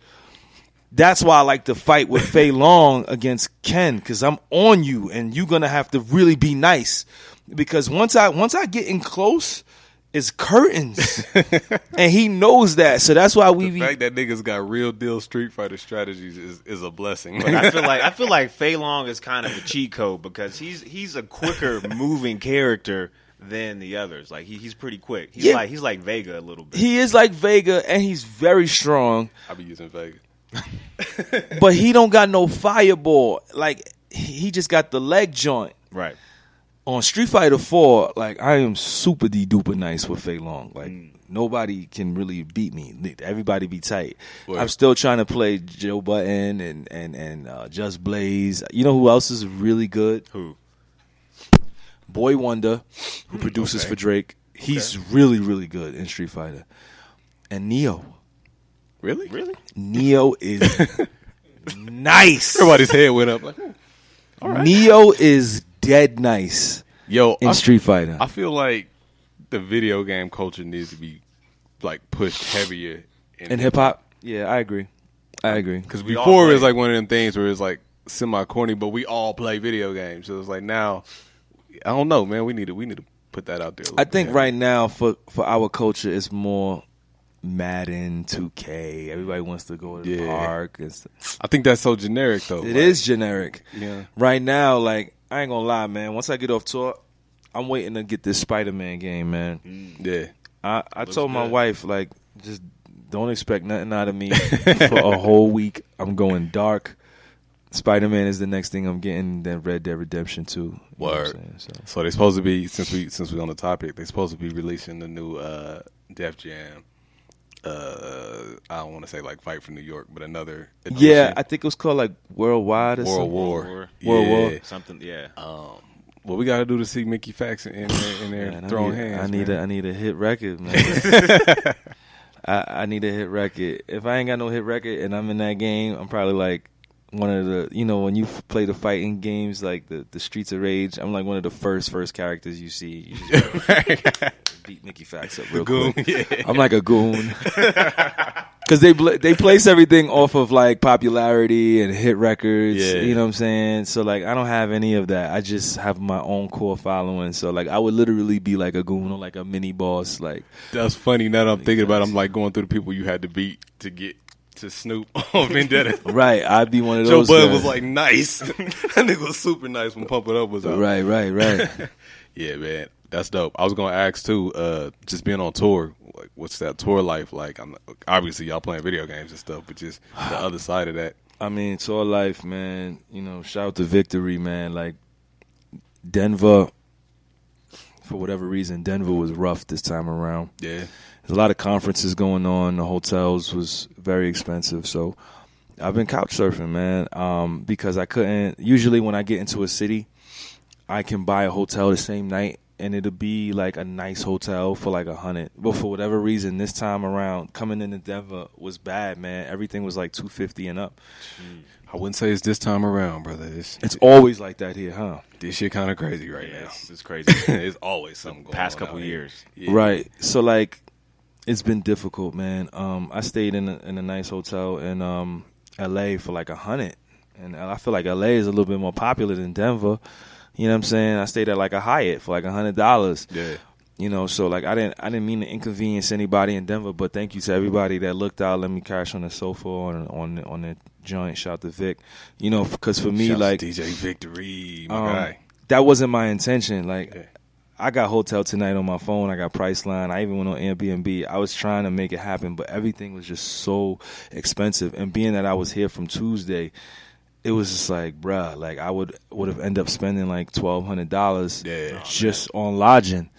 Speaker 3: That's why I like to fight with Fei Long against Ken because I'm on you, and you're gonna have to really be nice. Because once I once I get in close, it's curtains, and he knows that. So that's why we
Speaker 1: The
Speaker 3: be
Speaker 1: fact that niggas got real deal Street Fighter strategies is, is a blessing.
Speaker 2: But I feel like I feel like Fei Long is kind of a cheat code because he's he's a quicker moving character than the others. Like he, he's pretty quick. He's
Speaker 3: Yeah.
Speaker 2: like he's like Vega a little bit.
Speaker 3: he is like Vega, and he's very strong,
Speaker 1: I be using Vega.
Speaker 3: but he don't got no fireball. Like he just got the leg joint.
Speaker 2: right.
Speaker 3: on Street Fighter Four, like I am super de duper nice with Fei Long. Like nobody can really beat me. Everybody be tight. I'm still trying to play Joe Budden and and and uh, Just Blaze. You know who else is really good?
Speaker 2: Who?
Speaker 3: Boy Wonder, who produces for Drake. He's really really good in Street Fighter. And Neo.
Speaker 1: Really?
Speaker 2: Really?
Speaker 3: Neo is nice.
Speaker 1: Everybody's head went up. Like, hmm. all right.
Speaker 3: Neo is dead nice
Speaker 1: yo,
Speaker 3: in
Speaker 1: I,
Speaker 3: Street Fighter.
Speaker 1: I feel like the video game culture needs to be like pushed heavier
Speaker 3: in hip hop, yeah, I agree. I agree.
Speaker 1: Because before it was like one of them things where it's like semi corny, but we all play video games. So it's like now, I don't know, man. We need to we need to put that out there. a
Speaker 3: I
Speaker 1: little
Speaker 3: think
Speaker 1: bit.
Speaker 3: right now for for our culture, it's more Madden, 2K. Everybody wants to go to the
Speaker 1: Yeah.
Speaker 3: park. It's,
Speaker 1: I think that's so generic though.
Speaker 3: it is generic.
Speaker 1: Yeah.
Speaker 3: Right now, like I ain't gonna lie, man. Once I get off tour, I'm waiting to get this Spider Man game, man.
Speaker 1: Yeah.
Speaker 3: I I
Speaker 2: Looks
Speaker 3: told my
Speaker 2: good.
Speaker 3: wife like just don't expect nothing out of me for a whole week. I'm going dark. Spider Man is the next thing I'm getting. Then Red Dead Redemption 2. You know
Speaker 1: Word.
Speaker 3: So.
Speaker 1: So they're supposed to be since we since we on the topic, they're supposed to be releasing the new uh Def Jam. Uh, I don't want to say like Fight for New York, but another
Speaker 3: Yeah. I think it was called like Worldwide or
Speaker 1: World
Speaker 3: something.
Speaker 1: War.
Speaker 2: War.
Speaker 3: World War.
Speaker 2: Something. Yeah.
Speaker 1: Um, what we got to do to see Mickey Factz in, in there, in there
Speaker 3: Man, I
Speaker 1: throwing
Speaker 3: need,
Speaker 1: hands?
Speaker 3: I need
Speaker 1: man.
Speaker 3: a I need a hit record, man. I, I need a hit record. If I ain't got no hit record and I'm in that game, I'm probably like one of the you know when you play the fighting games like the the Streets of Rage. I'm like one of the first first characters you see. You beat Mickey Factz up real
Speaker 1: goon,
Speaker 3: quick. I'm like a goon. Because they bl- they place everything off of like popularity and hit records,
Speaker 1: Yeah.
Speaker 3: you know what I'm saying. So like I don't have any of that. I just have my own core following. So like I would literally be like a goon or like a mini boss. Like
Speaker 1: That's funny. Now that I'm thinking about, it, I'm like going through the people you had to beat to get to Snoop on Vendetta.
Speaker 3: right, I'd be one of
Speaker 1: Joe
Speaker 3: those.
Speaker 1: Bud
Speaker 3: guys.
Speaker 1: was like nice. that nigga was super nice when Pump It Up was out.
Speaker 3: right, right, right.
Speaker 1: Yeah, man, that's dope. I was gonna ask too. Uh, just being on tour, like, what's that tour life like? I'm obviously y'all playing video games and stuff, but just the other side of that.
Speaker 3: I mean, tour life, man. You know, shout out to Victory, man. Like Denver, for whatever reason, Denver was rough this time around.
Speaker 1: Yeah,
Speaker 3: There's a lot of conferences going on. The hotels was very expensive, so I've been couch surfing, man. Um, because I couldn't. Usually, when I get into a city, I can buy a hotel the same night, and it'll be like a nice hotel for like a hundred. But for whatever reason, this time around, coming into Denver was bad, man. Everything was like two fifty and up.
Speaker 1: I wouldn't say it's this time around, brother. It's,
Speaker 3: It's always like that here, huh?
Speaker 1: this shit kind of crazy right
Speaker 2: Yeah,
Speaker 1: now.
Speaker 2: it's, it's crazy.
Speaker 1: it's always something going
Speaker 2: Past
Speaker 1: on
Speaker 2: couple
Speaker 1: out here.
Speaker 2: years.
Speaker 1: Yeah.
Speaker 3: Right. So like, it's been difficult, man. Um, I stayed in a, in a nice hotel in um L.A. for like a hundred, and I feel like L.A. is a little bit more popular than Denver. You know what I'm saying? I stayed at like a Hyatt for like a hundred dollars.
Speaker 1: Yeah.
Speaker 3: You know, so like I didn't I didn't mean to inconvenience anybody in Denver, but thank you to everybody that looked out, let me crash on the sofa on on on the joint. Shout to Vic, you know, because for me
Speaker 1: Shouts
Speaker 3: like
Speaker 1: DJ Victory, my
Speaker 3: um,
Speaker 1: guy.
Speaker 3: that wasn't my intention. Like
Speaker 1: Yeah.
Speaker 3: I got hotel tonight on my phone. I got Priceline. I even went on Airbnb. I was trying to make it happen, but everything was just so expensive. And being that I was here from Tuesday, it was just like, bruh, like I would would have ended up spending like twelve hundred dollars
Speaker 1: Yeah.
Speaker 3: just on lodging,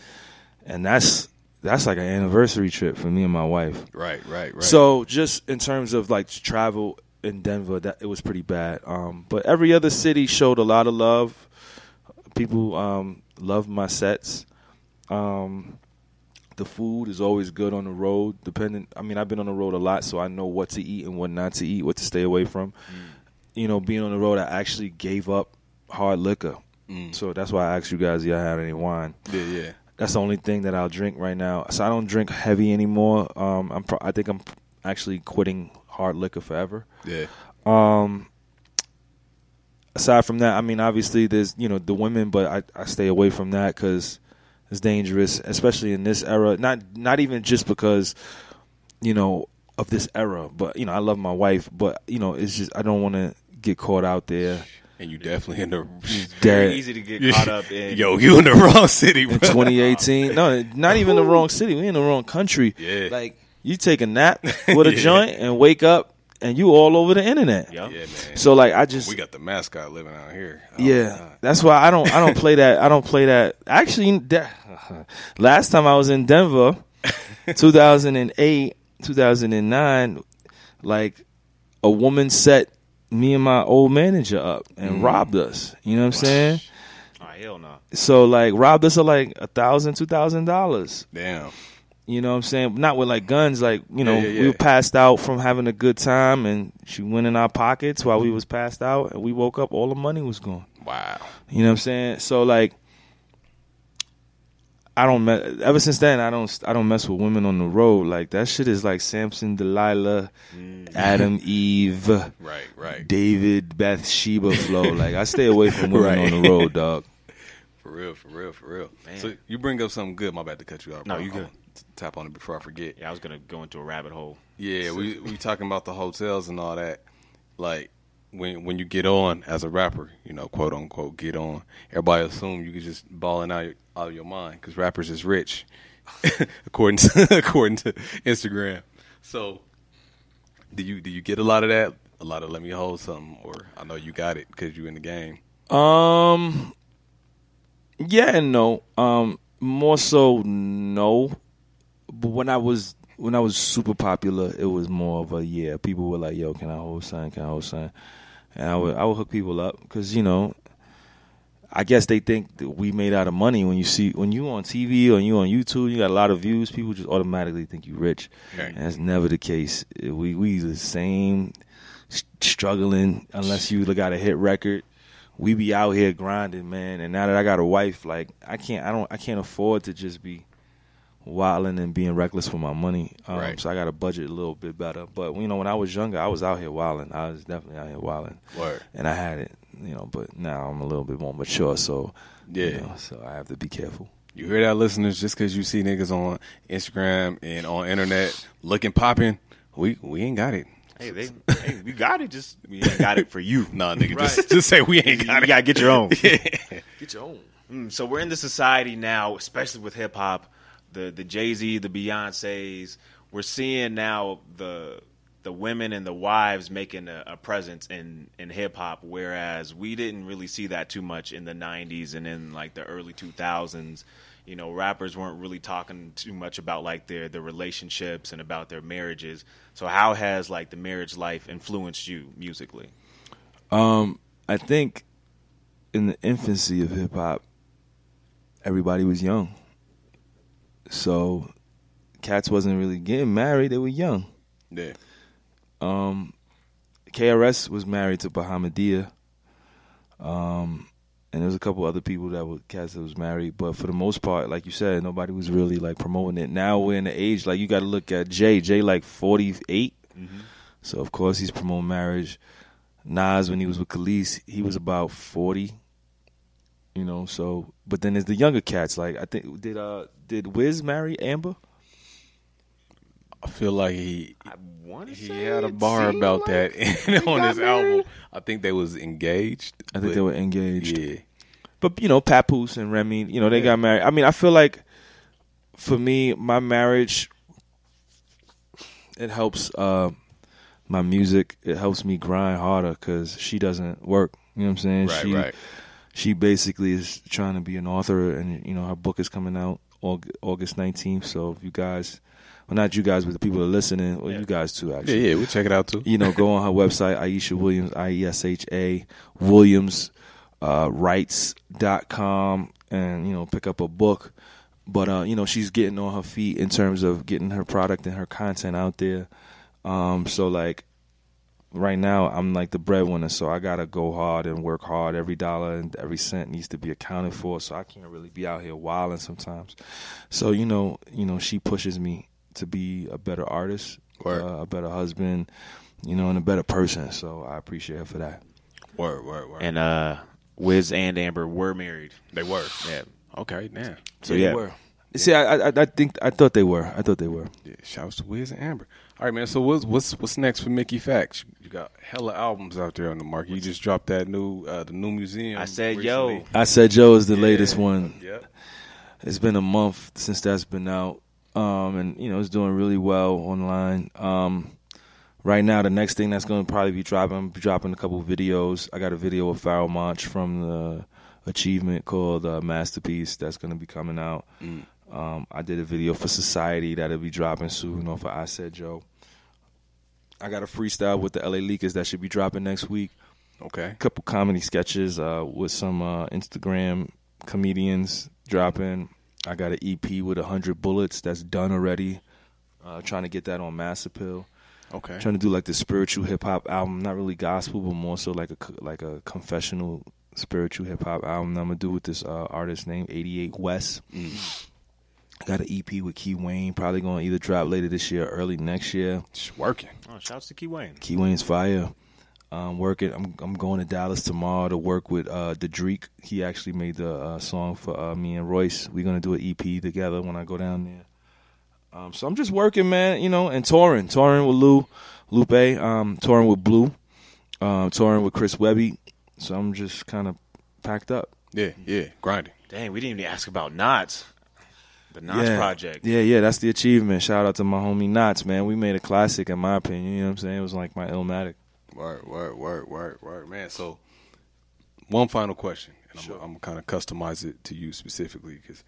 Speaker 3: and that's that's like an anniversary trip for me and my wife.
Speaker 1: Right, right, right.
Speaker 3: So just in terms of like travel in Denver, that it was pretty bad. Um, but every other city showed a lot of love. People um, loved my sets. Um, the food is always good on the road. Depending, I mean, I've been on the road a lot, so I know what to eat and what not to eat, what to stay away from. You know, being on the road, I actually gave up hard liquor.
Speaker 1: Mm.
Speaker 3: So that's why I asked you guys, y'all had any wine?
Speaker 1: yeah, yeah.
Speaker 3: That's the only thing that I'll drink right now. So I don't drink heavy anymore. Um, I'm pro- I think I'm actually quitting hard liquor forever.
Speaker 1: Yeah.
Speaker 3: Um, aside from that, I mean, obviously there's you know the women, but I, I stay away from that because it's dangerous, especially in this era. Not not even just because you know of this era, but you know I love my wife, but you know it's just I don't want to get caught out there.
Speaker 1: And you definitely in the
Speaker 2: Very easy to get caught up in.
Speaker 1: Yo, you in the wrong city, bro.
Speaker 3: in 2018. No, not even the wrong city. We in the wrong country.
Speaker 1: Yeah.
Speaker 3: Like you take a nap with a
Speaker 1: Yeah.
Speaker 3: joint and wake up and you all over the internet.
Speaker 2: Yup.
Speaker 1: Yeah, man.
Speaker 3: So like I just
Speaker 1: we got the mascot living out here. Oh,
Speaker 3: yeah.
Speaker 1: God.
Speaker 3: That's why I don't I don't play that. I don't play that. Actually, that, last time I was in Denver, 2008, 2009, like a woman set me and my old manager up and
Speaker 1: Mm.
Speaker 3: robbed us. You know what I'm saying?
Speaker 2: Oh, hell no.
Speaker 3: So like robbed us of like a thousand, two thousand dollars.
Speaker 1: Damn.
Speaker 3: You know what I'm saying? Not with like guns, like, you know,
Speaker 1: Yeah, yeah,
Speaker 3: we were passed out from having a good time and she went in our pockets while we mm-hmm. was passed out and we woke up, all the money was gone.
Speaker 1: Wow.
Speaker 3: You know what I'm saying? So like I don't me- ever since then I don't I don't mess with women on the road. Like that shit is like Samson, Delilah, mm. Adam, Eve,
Speaker 1: Right, right.
Speaker 3: David, Bathsheba flow. Like I stay away from women
Speaker 1: Right.
Speaker 3: on the road, dog.
Speaker 1: For real, for real, for real.
Speaker 2: Man.
Speaker 1: So you bring up something good. My bad to cut you off.
Speaker 2: No,
Speaker 1: bro.
Speaker 2: you good.
Speaker 1: Want Tap on it before I forget.
Speaker 2: Yeah, I was gonna go into a rabbit hole.
Speaker 1: Yeah, we we talking about the hotels and all that. Like when when you get on as a rapper, you know, quote unquote, get on. Everybody assume you can just balling out your, out of your mind because rappers is rich, according to according to Instagram. So, do you do you get a lot of that? A lot of let me hold something, or I know you got it because you in the game.
Speaker 3: Um yeah and no. Um more so no. But when I was when I was super popular, it was more of a yeah. People were like, "Yo, can I hold sign? Can I hold sign?" And I would I would hook people up because you know, I guess they think that we made out of money when you see when you on TV or you on YouTube, you got a lot of views. People just automatically think you rich,
Speaker 1: Right.
Speaker 3: and that's never the case. We we the same, struggling unless you got a hit record. We be out here grinding, man. And now that I got a wife, like I can't, I don't, I can't afford to just be wilding and being reckless with my money. Um,
Speaker 1: Right.
Speaker 3: So I got to budget a little bit better. But you know, when I was younger, I was out here wilding. I was definitely out here wilding,
Speaker 1: Word.
Speaker 3: and I had it. You know, but now I'm a little bit more mature, so you
Speaker 1: Yeah.
Speaker 3: know, so I have to be careful.
Speaker 1: You hear that, listeners? Just because you see niggas on Instagram and on internet looking popping, we we ain't got it.
Speaker 2: Hey, they, hey, we got it. Just we ain't got it for you.
Speaker 1: Nah, nigga, just, just say we ain't
Speaker 2: you
Speaker 1: got it.
Speaker 2: You gotta get your own.
Speaker 3: Get your own.
Speaker 2: Mm, so we're in the society now, especially with hip hop, the the Jay Z, the Beyonces. We're seeing now the the women and the wives making a, a presence in in hip hop, whereas we didn't really see that too much in the '90s and in like the early 2000s. You know, rappers weren't really talking too much about like their their relationships and about their marriages. So how has like the marriage life influenced you musically?
Speaker 3: Um, I think in the infancy of hip hop, everybody was young. So cats wasn't really getting married, they were young.
Speaker 1: Yeah.
Speaker 3: Um KRS was married to Bahamadia. Um and there was a couple other people that were cats that was married, but for the most part, like you said, nobody was really like promoting it. Now we're in the age like you got to look at Jay. Jay like forty so of course he's promoting marriage. Nas when he was with Kelis, he was about forty. You know, so but then there's the younger cats. Like I think did uh did Wiz marry Amber?
Speaker 1: I feel like he
Speaker 2: I want to
Speaker 1: he
Speaker 2: say
Speaker 1: had a bar about
Speaker 2: like
Speaker 1: that on
Speaker 2: got
Speaker 1: his album. I think they was engaged.
Speaker 3: I think
Speaker 1: but-
Speaker 3: they were engaged.
Speaker 1: Yeah,
Speaker 3: But you know, Papoose and Remy, you know, they
Speaker 1: Yeah.
Speaker 3: got married. I mean, I feel like for me, my marriage it helps uh, my music. It helps me grind harder because she doesn't work. You know what I'm saying?
Speaker 1: right,
Speaker 3: she
Speaker 1: right.
Speaker 3: She basically is trying to be an author, and you know, her book is coming out August 19th. So if you guys, well, not you guys, but the people that are listening, well, you guys too,
Speaker 1: Yeah,
Speaker 3: actually
Speaker 1: yeah, we'll check it out too.
Speaker 3: you know, go on her website, Aisha Williams, I E S H A Williams uh, rights.com and, you know, pick up a book. But, uh, you know, she's getting on her feet in terms of getting her product and her content out there. Um, so, like, right now, I'm like the breadwinner, so I got to go hard and work hard. Every dollar and every cent needs to be accounted for, so I can't really be out here wilding sometimes. So, you know, you know, she pushes me to be a better artist, uh, a better husband, you know, and a better person. So I appreciate her for that.
Speaker 1: Word, word, word.
Speaker 2: And uh, Wiz and Amber were married.
Speaker 1: they were.
Speaker 2: Yeah.
Speaker 1: Okay, damn.
Speaker 2: So
Speaker 3: they
Speaker 2: yeah,
Speaker 3: were. See, I, I, I think I thought they were. I thought they were.
Speaker 1: Yeah, shouts to Wiz and Amber. All right, man. So what's what's what's next for Mickey Factz? You got hella albums out there on the market. You just dropped that new uh, the new museum.
Speaker 2: I said,
Speaker 1: recently.
Speaker 2: yo.
Speaker 3: I said Joe is the
Speaker 1: Yeah.
Speaker 3: latest one.
Speaker 1: Yep.
Speaker 3: It's been a month since that's been out, um, and you know it's doing really well online. Um, right now, the next thing that's going to probably be dropping, I'm dropping a couple videos. I got a video of Pharoahe Monch from the Achievement called uh, Masterpiece that's going to be coming out. Um, I did a video for Society that'll be dropping soon off of I Said Joe. I got a freestyle with the LA Leakers that should be dropping next week
Speaker 1: Okay.
Speaker 3: A couple comedy sketches uh, with some uh, Instagram comedians dropping. I got an EP with hundred bullets that's done already. Uh, trying to get that on Mass Appeal.
Speaker 1: Okay.
Speaker 3: Trying to do like the spiritual hip hop album, not really gospel, but more so like a like a confessional spiritual hip hop album. that I'm gonna do with this uh, artist named 88 West. Got an EP with Key Wane, probably gonna either drop later this year, or early next year.
Speaker 1: Just working.
Speaker 2: Oh, shouts to Key Wane.
Speaker 3: Key Wane's fire. Um, working. I'm I'm going to Dallas tomorrow to work with uh Dedrick. He actually made the uh, song for uh, me and Royce. We're gonna do an EP together when I go down there. Um, so I'm just working, man. You know, and touring, touring with Lou, Lupe, um, touring with Blue, um, touring with Chris Webby. So I'm just kind of packed up.
Speaker 1: Yeah, yeah. Grinding.
Speaker 2: Dang, we didn't even ask about Nottz. The Nottz
Speaker 3: yeah.
Speaker 2: project.
Speaker 3: Yeah, yeah, that's the achievement. Shout out to my homie Nottz, man. We made a classic, in my opinion. You know what I'm saying? It was like my Illmatic.
Speaker 1: Word, word, word, word, word, man. So, one final question, and I'm, I'm gonna kind of customize it to you specifically because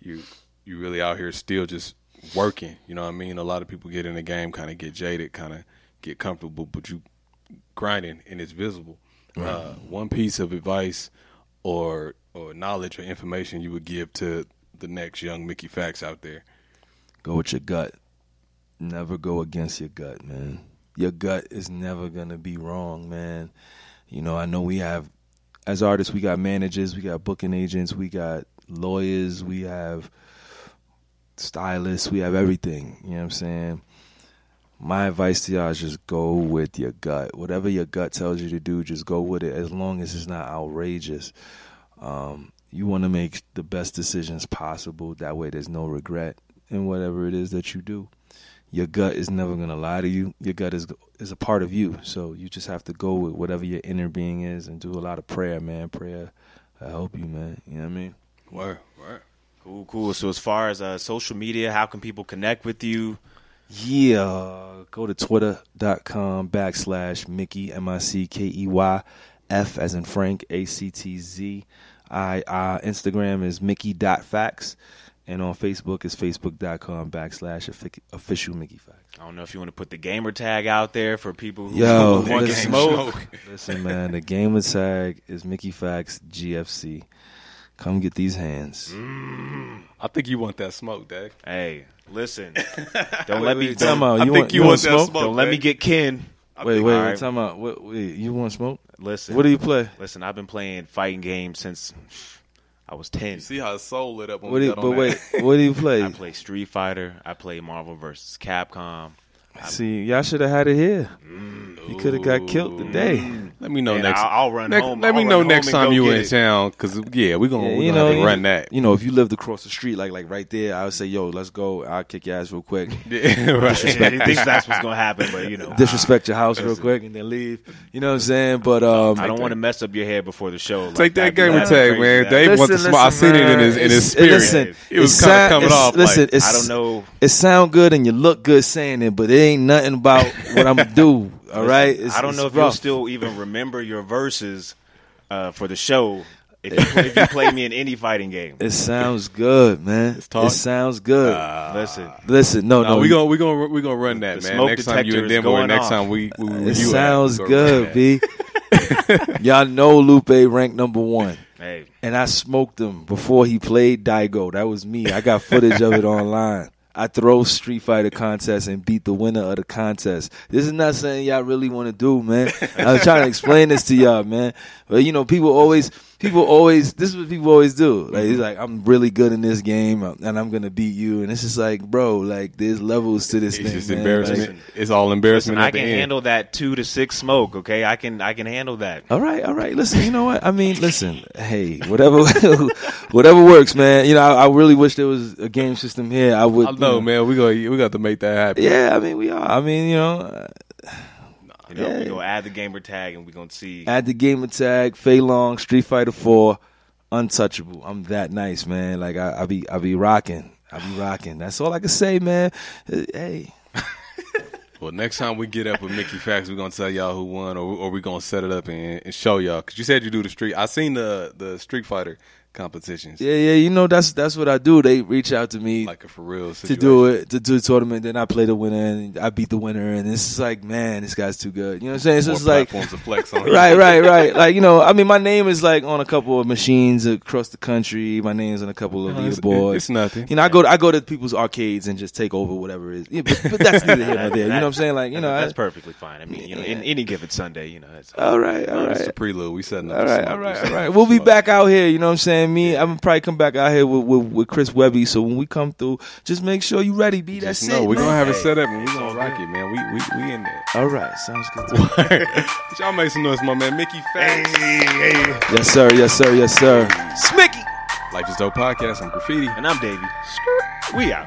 Speaker 1: you you really out here still just working. You know what I mean? A lot of people get in the game, kind of get jaded, kind of get comfortable, but you grinding and it's visible. Uh, one piece of advice or or knowledge or information you would give to the next young Mickey Factz out there.
Speaker 3: Go with your gut. Never go against your gut, man. Your gut is never gonna be wrong, man. You know, I know we have as artists we got managers, we got booking agents, we got lawyers, we have stylists, we have everything. You know what I'm saying? My advice to y'all is just go with your gut. Whatever your gut tells you to do, just go with it as long as it's not outrageous. Um, you want to make the best decisions possible. That way, there's no regret in whatever it is that you do. Your gut is never going to lie to you. Your gut is is a part of you. So you just have to go with whatever your inner being is and do a lot of prayer, man. Prayer I help you, man. You know what I mean?
Speaker 1: Word, word.
Speaker 2: Cool, cool. So as far as uh, social media, how can people connect with you?
Speaker 3: Yeah, go to twitter.com backslash Mickey, M I C K E Y, F as in Frank, A C T Z. I uh, Instagram is Mickey.facts, and on Facebook is facebook.com backslash official Mickey Factz.
Speaker 2: I don't know if you want to put the gamer tag out there for people who
Speaker 3: Yo,
Speaker 2: want to
Speaker 3: listen,
Speaker 2: smoke.
Speaker 3: Listen, man, the gamer tag is Mickey Factz GFC. Come get these hands.
Speaker 1: I think you want that smoke, Dag.
Speaker 2: Hey, listen. Don't let me.
Speaker 3: wait,
Speaker 2: Don't.
Speaker 1: I
Speaker 3: You
Speaker 1: think
Speaker 3: want,
Speaker 1: you
Speaker 3: you
Speaker 1: want
Speaker 3: want
Speaker 1: that
Speaker 3: smoke?
Speaker 1: smoke.
Speaker 2: don't let me get Ken.
Speaker 3: Wait, wait,
Speaker 2: All
Speaker 3: wait.
Speaker 2: right.
Speaker 3: Time out. Wait, wait, you want smoke?
Speaker 2: Listen.
Speaker 3: What do you play?
Speaker 2: Listen, I've been playing fighting games since I was ten.
Speaker 1: You see how his soul lit up when
Speaker 3: What do you,
Speaker 1: got
Speaker 3: but
Speaker 1: on
Speaker 3: wait, what do you play?
Speaker 2: I play Street Fighter. I play Marvel vs. Capcom.
Speaker 3: See, y'all should have had it here. You could have got killed today.
Speaker 1: Let me know
Speaker 2: And
Speaker 1: next.
Speaker 2: I'll- I'll run
Speaker 1: next-
Speaker 2: home-
Speaker 1: Let me
Speaker 2: I'll
Speaker 1: know next time you
Speaker 2: go
Speaker 1: in
Speaker 2: it.
Speaker 1: town, because yeah, we gonna
Speaker 3: Yeah,
Speaker 1: we
Speaker 3: you
Speaker 1: gonna
Speaker 3: know,
Speaker 1: have to run that.
Speaker 3: You know, if you lived across the street, like like right there, I would say, "Yo, let's go. I'll kick your ass real quick.
Speaker 1: Yeah, right.
Speaker 2: Yeah, he thinks that's what's gonna happen, but you know,
Speaker 3: Disrespect your house real quick and then leave." You know what I'm saying? But um,
Speaker 2: I don't want to mess up your head before the show.
Speaker 1: Take that
Speaker 2: That'd
Speaker 1: gamer
Speaker 2: that'd
Speaker 1: tag, man.
Speaker 2: That-
Speaker 1: Dave wants to
Speaker 3: Listen,
Speaker 1: smile. I
Speaker 3: listen,
Speaker 1: seen it in his in his spirit.
Speaker 3: listen,
Speaker 1: it was kind of coming off.
Speaker 3: listen,
Speaker 2: I don't know.
Speaker 3: it sound good and you look good saying it, but it ain't nothing about what I'm gonna do. All right? It's-
Speaker 2: I don't know if you'll
Speaker 3: rough.
Speaker 2: still even remember your verses uh, for the show if you, play, if you play me in any fighting game.
Speaker 3: It sounds good, man.
Speaker 1: talk.
Speaker 3: It sounds good.
Speaker 2: Listen,
Speaker 3: Listen, no,
Speaker 1: no,
Speaker 3: no,
Speaker 1: we gonna we gonna we gonna run that,
Speaker 2: The
Speaker 1: man.
Speaker 2: smoke
Speaker 1: Next time you
Speaker 2: detector
Speaker 1: in
Speaker 2: is
Speaker 1: Denver,
Speaker 2: going
Speaker 1: next
Speaker 2: off.
Speaker 1: time we, we where
Speaker 3: it
Speaker 1: you
Speaker 3: sounds
Speaker 1: we
Speaker 3: good. B. Y'all know Lupe ranked number one.
Speaker 2: hey,
Speaker 3: and I smoked him before he played Daigo. That was me. I got footage of it online. I throw Street Fighter contest and beat the winner of the contest. This is not something y'all really want to do, man. I was trying to explain this to y'all, man. But you know, people always, people always, this is what people always do. Like it's like I'm really good in this game, and I'm gonna beat you. And it's just like, bro, like there's levels to this
Speaker 1: It's
Speaker 3: thing.
Speaker 1: just
Speaker 3: man.
Speaker 1: embarrassment.
Speaker 3: Like,
Speaker 1: it's all embarrassment
Speaker 2: listen, I
Speaker 1: at the
Speaker 2: can
Speaker 1: end.
Speaker 2: handle that two to six smoke. Okay, I can I can handle that.
Speaker 3: All right, all right. Listen, you know what? I mean, listen. Hey, whatever, whatever works, man. You know, I, I really wish there was a game system here. I would.
Speaker 1: I
Speaker 3: you
Speaker 1: know, man. We go we got to make that happen.
Speaker 3: Yeah, I mean, we are. I mean, you know, uh,
Speaker 2: You know,
Speaker 3: Yeah.
Speaker 2: we gonna add the gamer tag and we're gonna see.
Speaker 3: add the game attack, Fei Long, Street Fighter Four, untouchable. I'm that nice, man. Like I, I be, I be rocking. I be rocking. That's all I can say, man. Uh, Hey,
Speaker 1: Well, next time we get up with Mickey Factz, we're gonna tell y'all who won, or or we gonna set it up and, and show y'all. Cause you said you do the street. I seen the the Street Fighter competitions,
Speaker 3: yeah, yeah. You know, that's that's what I do. They reach out to me.
Speaker 1: like a for real
Speaker 3: to do it to do a tournament. Then I play the winner and I beat the winner, and it's like, man, this guy's too good. You know what I'm saying? It's
Speaker 1: More
Speaker 3: just like,
Speaker 1: platforms to flex on.
Speaker 3: right, right, right. Like you know, I mean, my name is like on a couple of machines across the country. My name's on a couple of
Speaker 1: No,
Speaker 3: leaderboards.
Speaker 1: it's nothing.
Speaker 3: You know, I go to, I go to people's arcades and just take over whatever it is. Yeah, but, but that's neither here nor there. You know what I'm saying? Like you know,
Speaker 2: that's
Speaker 3: I,
Speaker 2: perfectly fine. I mean, you know, in any given Sunday, you know, it's,
Speaker 3: all right, all
Speaker 1: It's a prelude. We setting up.
Speaker 3: All right, all right, all right. We'll be back out here. You know what I'm saying? Me, I'm gonna probably come back out here with, with, with Chris Webby. So when we come through, just make sure you ready. Be that's
Speaker 1: Just
Speaker 3: it.
Speaker 1: know we're
Speaker 3: man.
Speaker 1: gonna have it set up and we're gonna rock it, man. We we we in there.
Speaker 3: All right, sounds good. To.
Speaker 1: Y'all make some noise, my man. Mickey Factz.
Speaker 3: yes, sir. Yes, sir. Yes, sir. Smicky.
Speaker 1: Life is dope podcast. I'm graffiti.
Speaker 2: and I'm Davey. We out.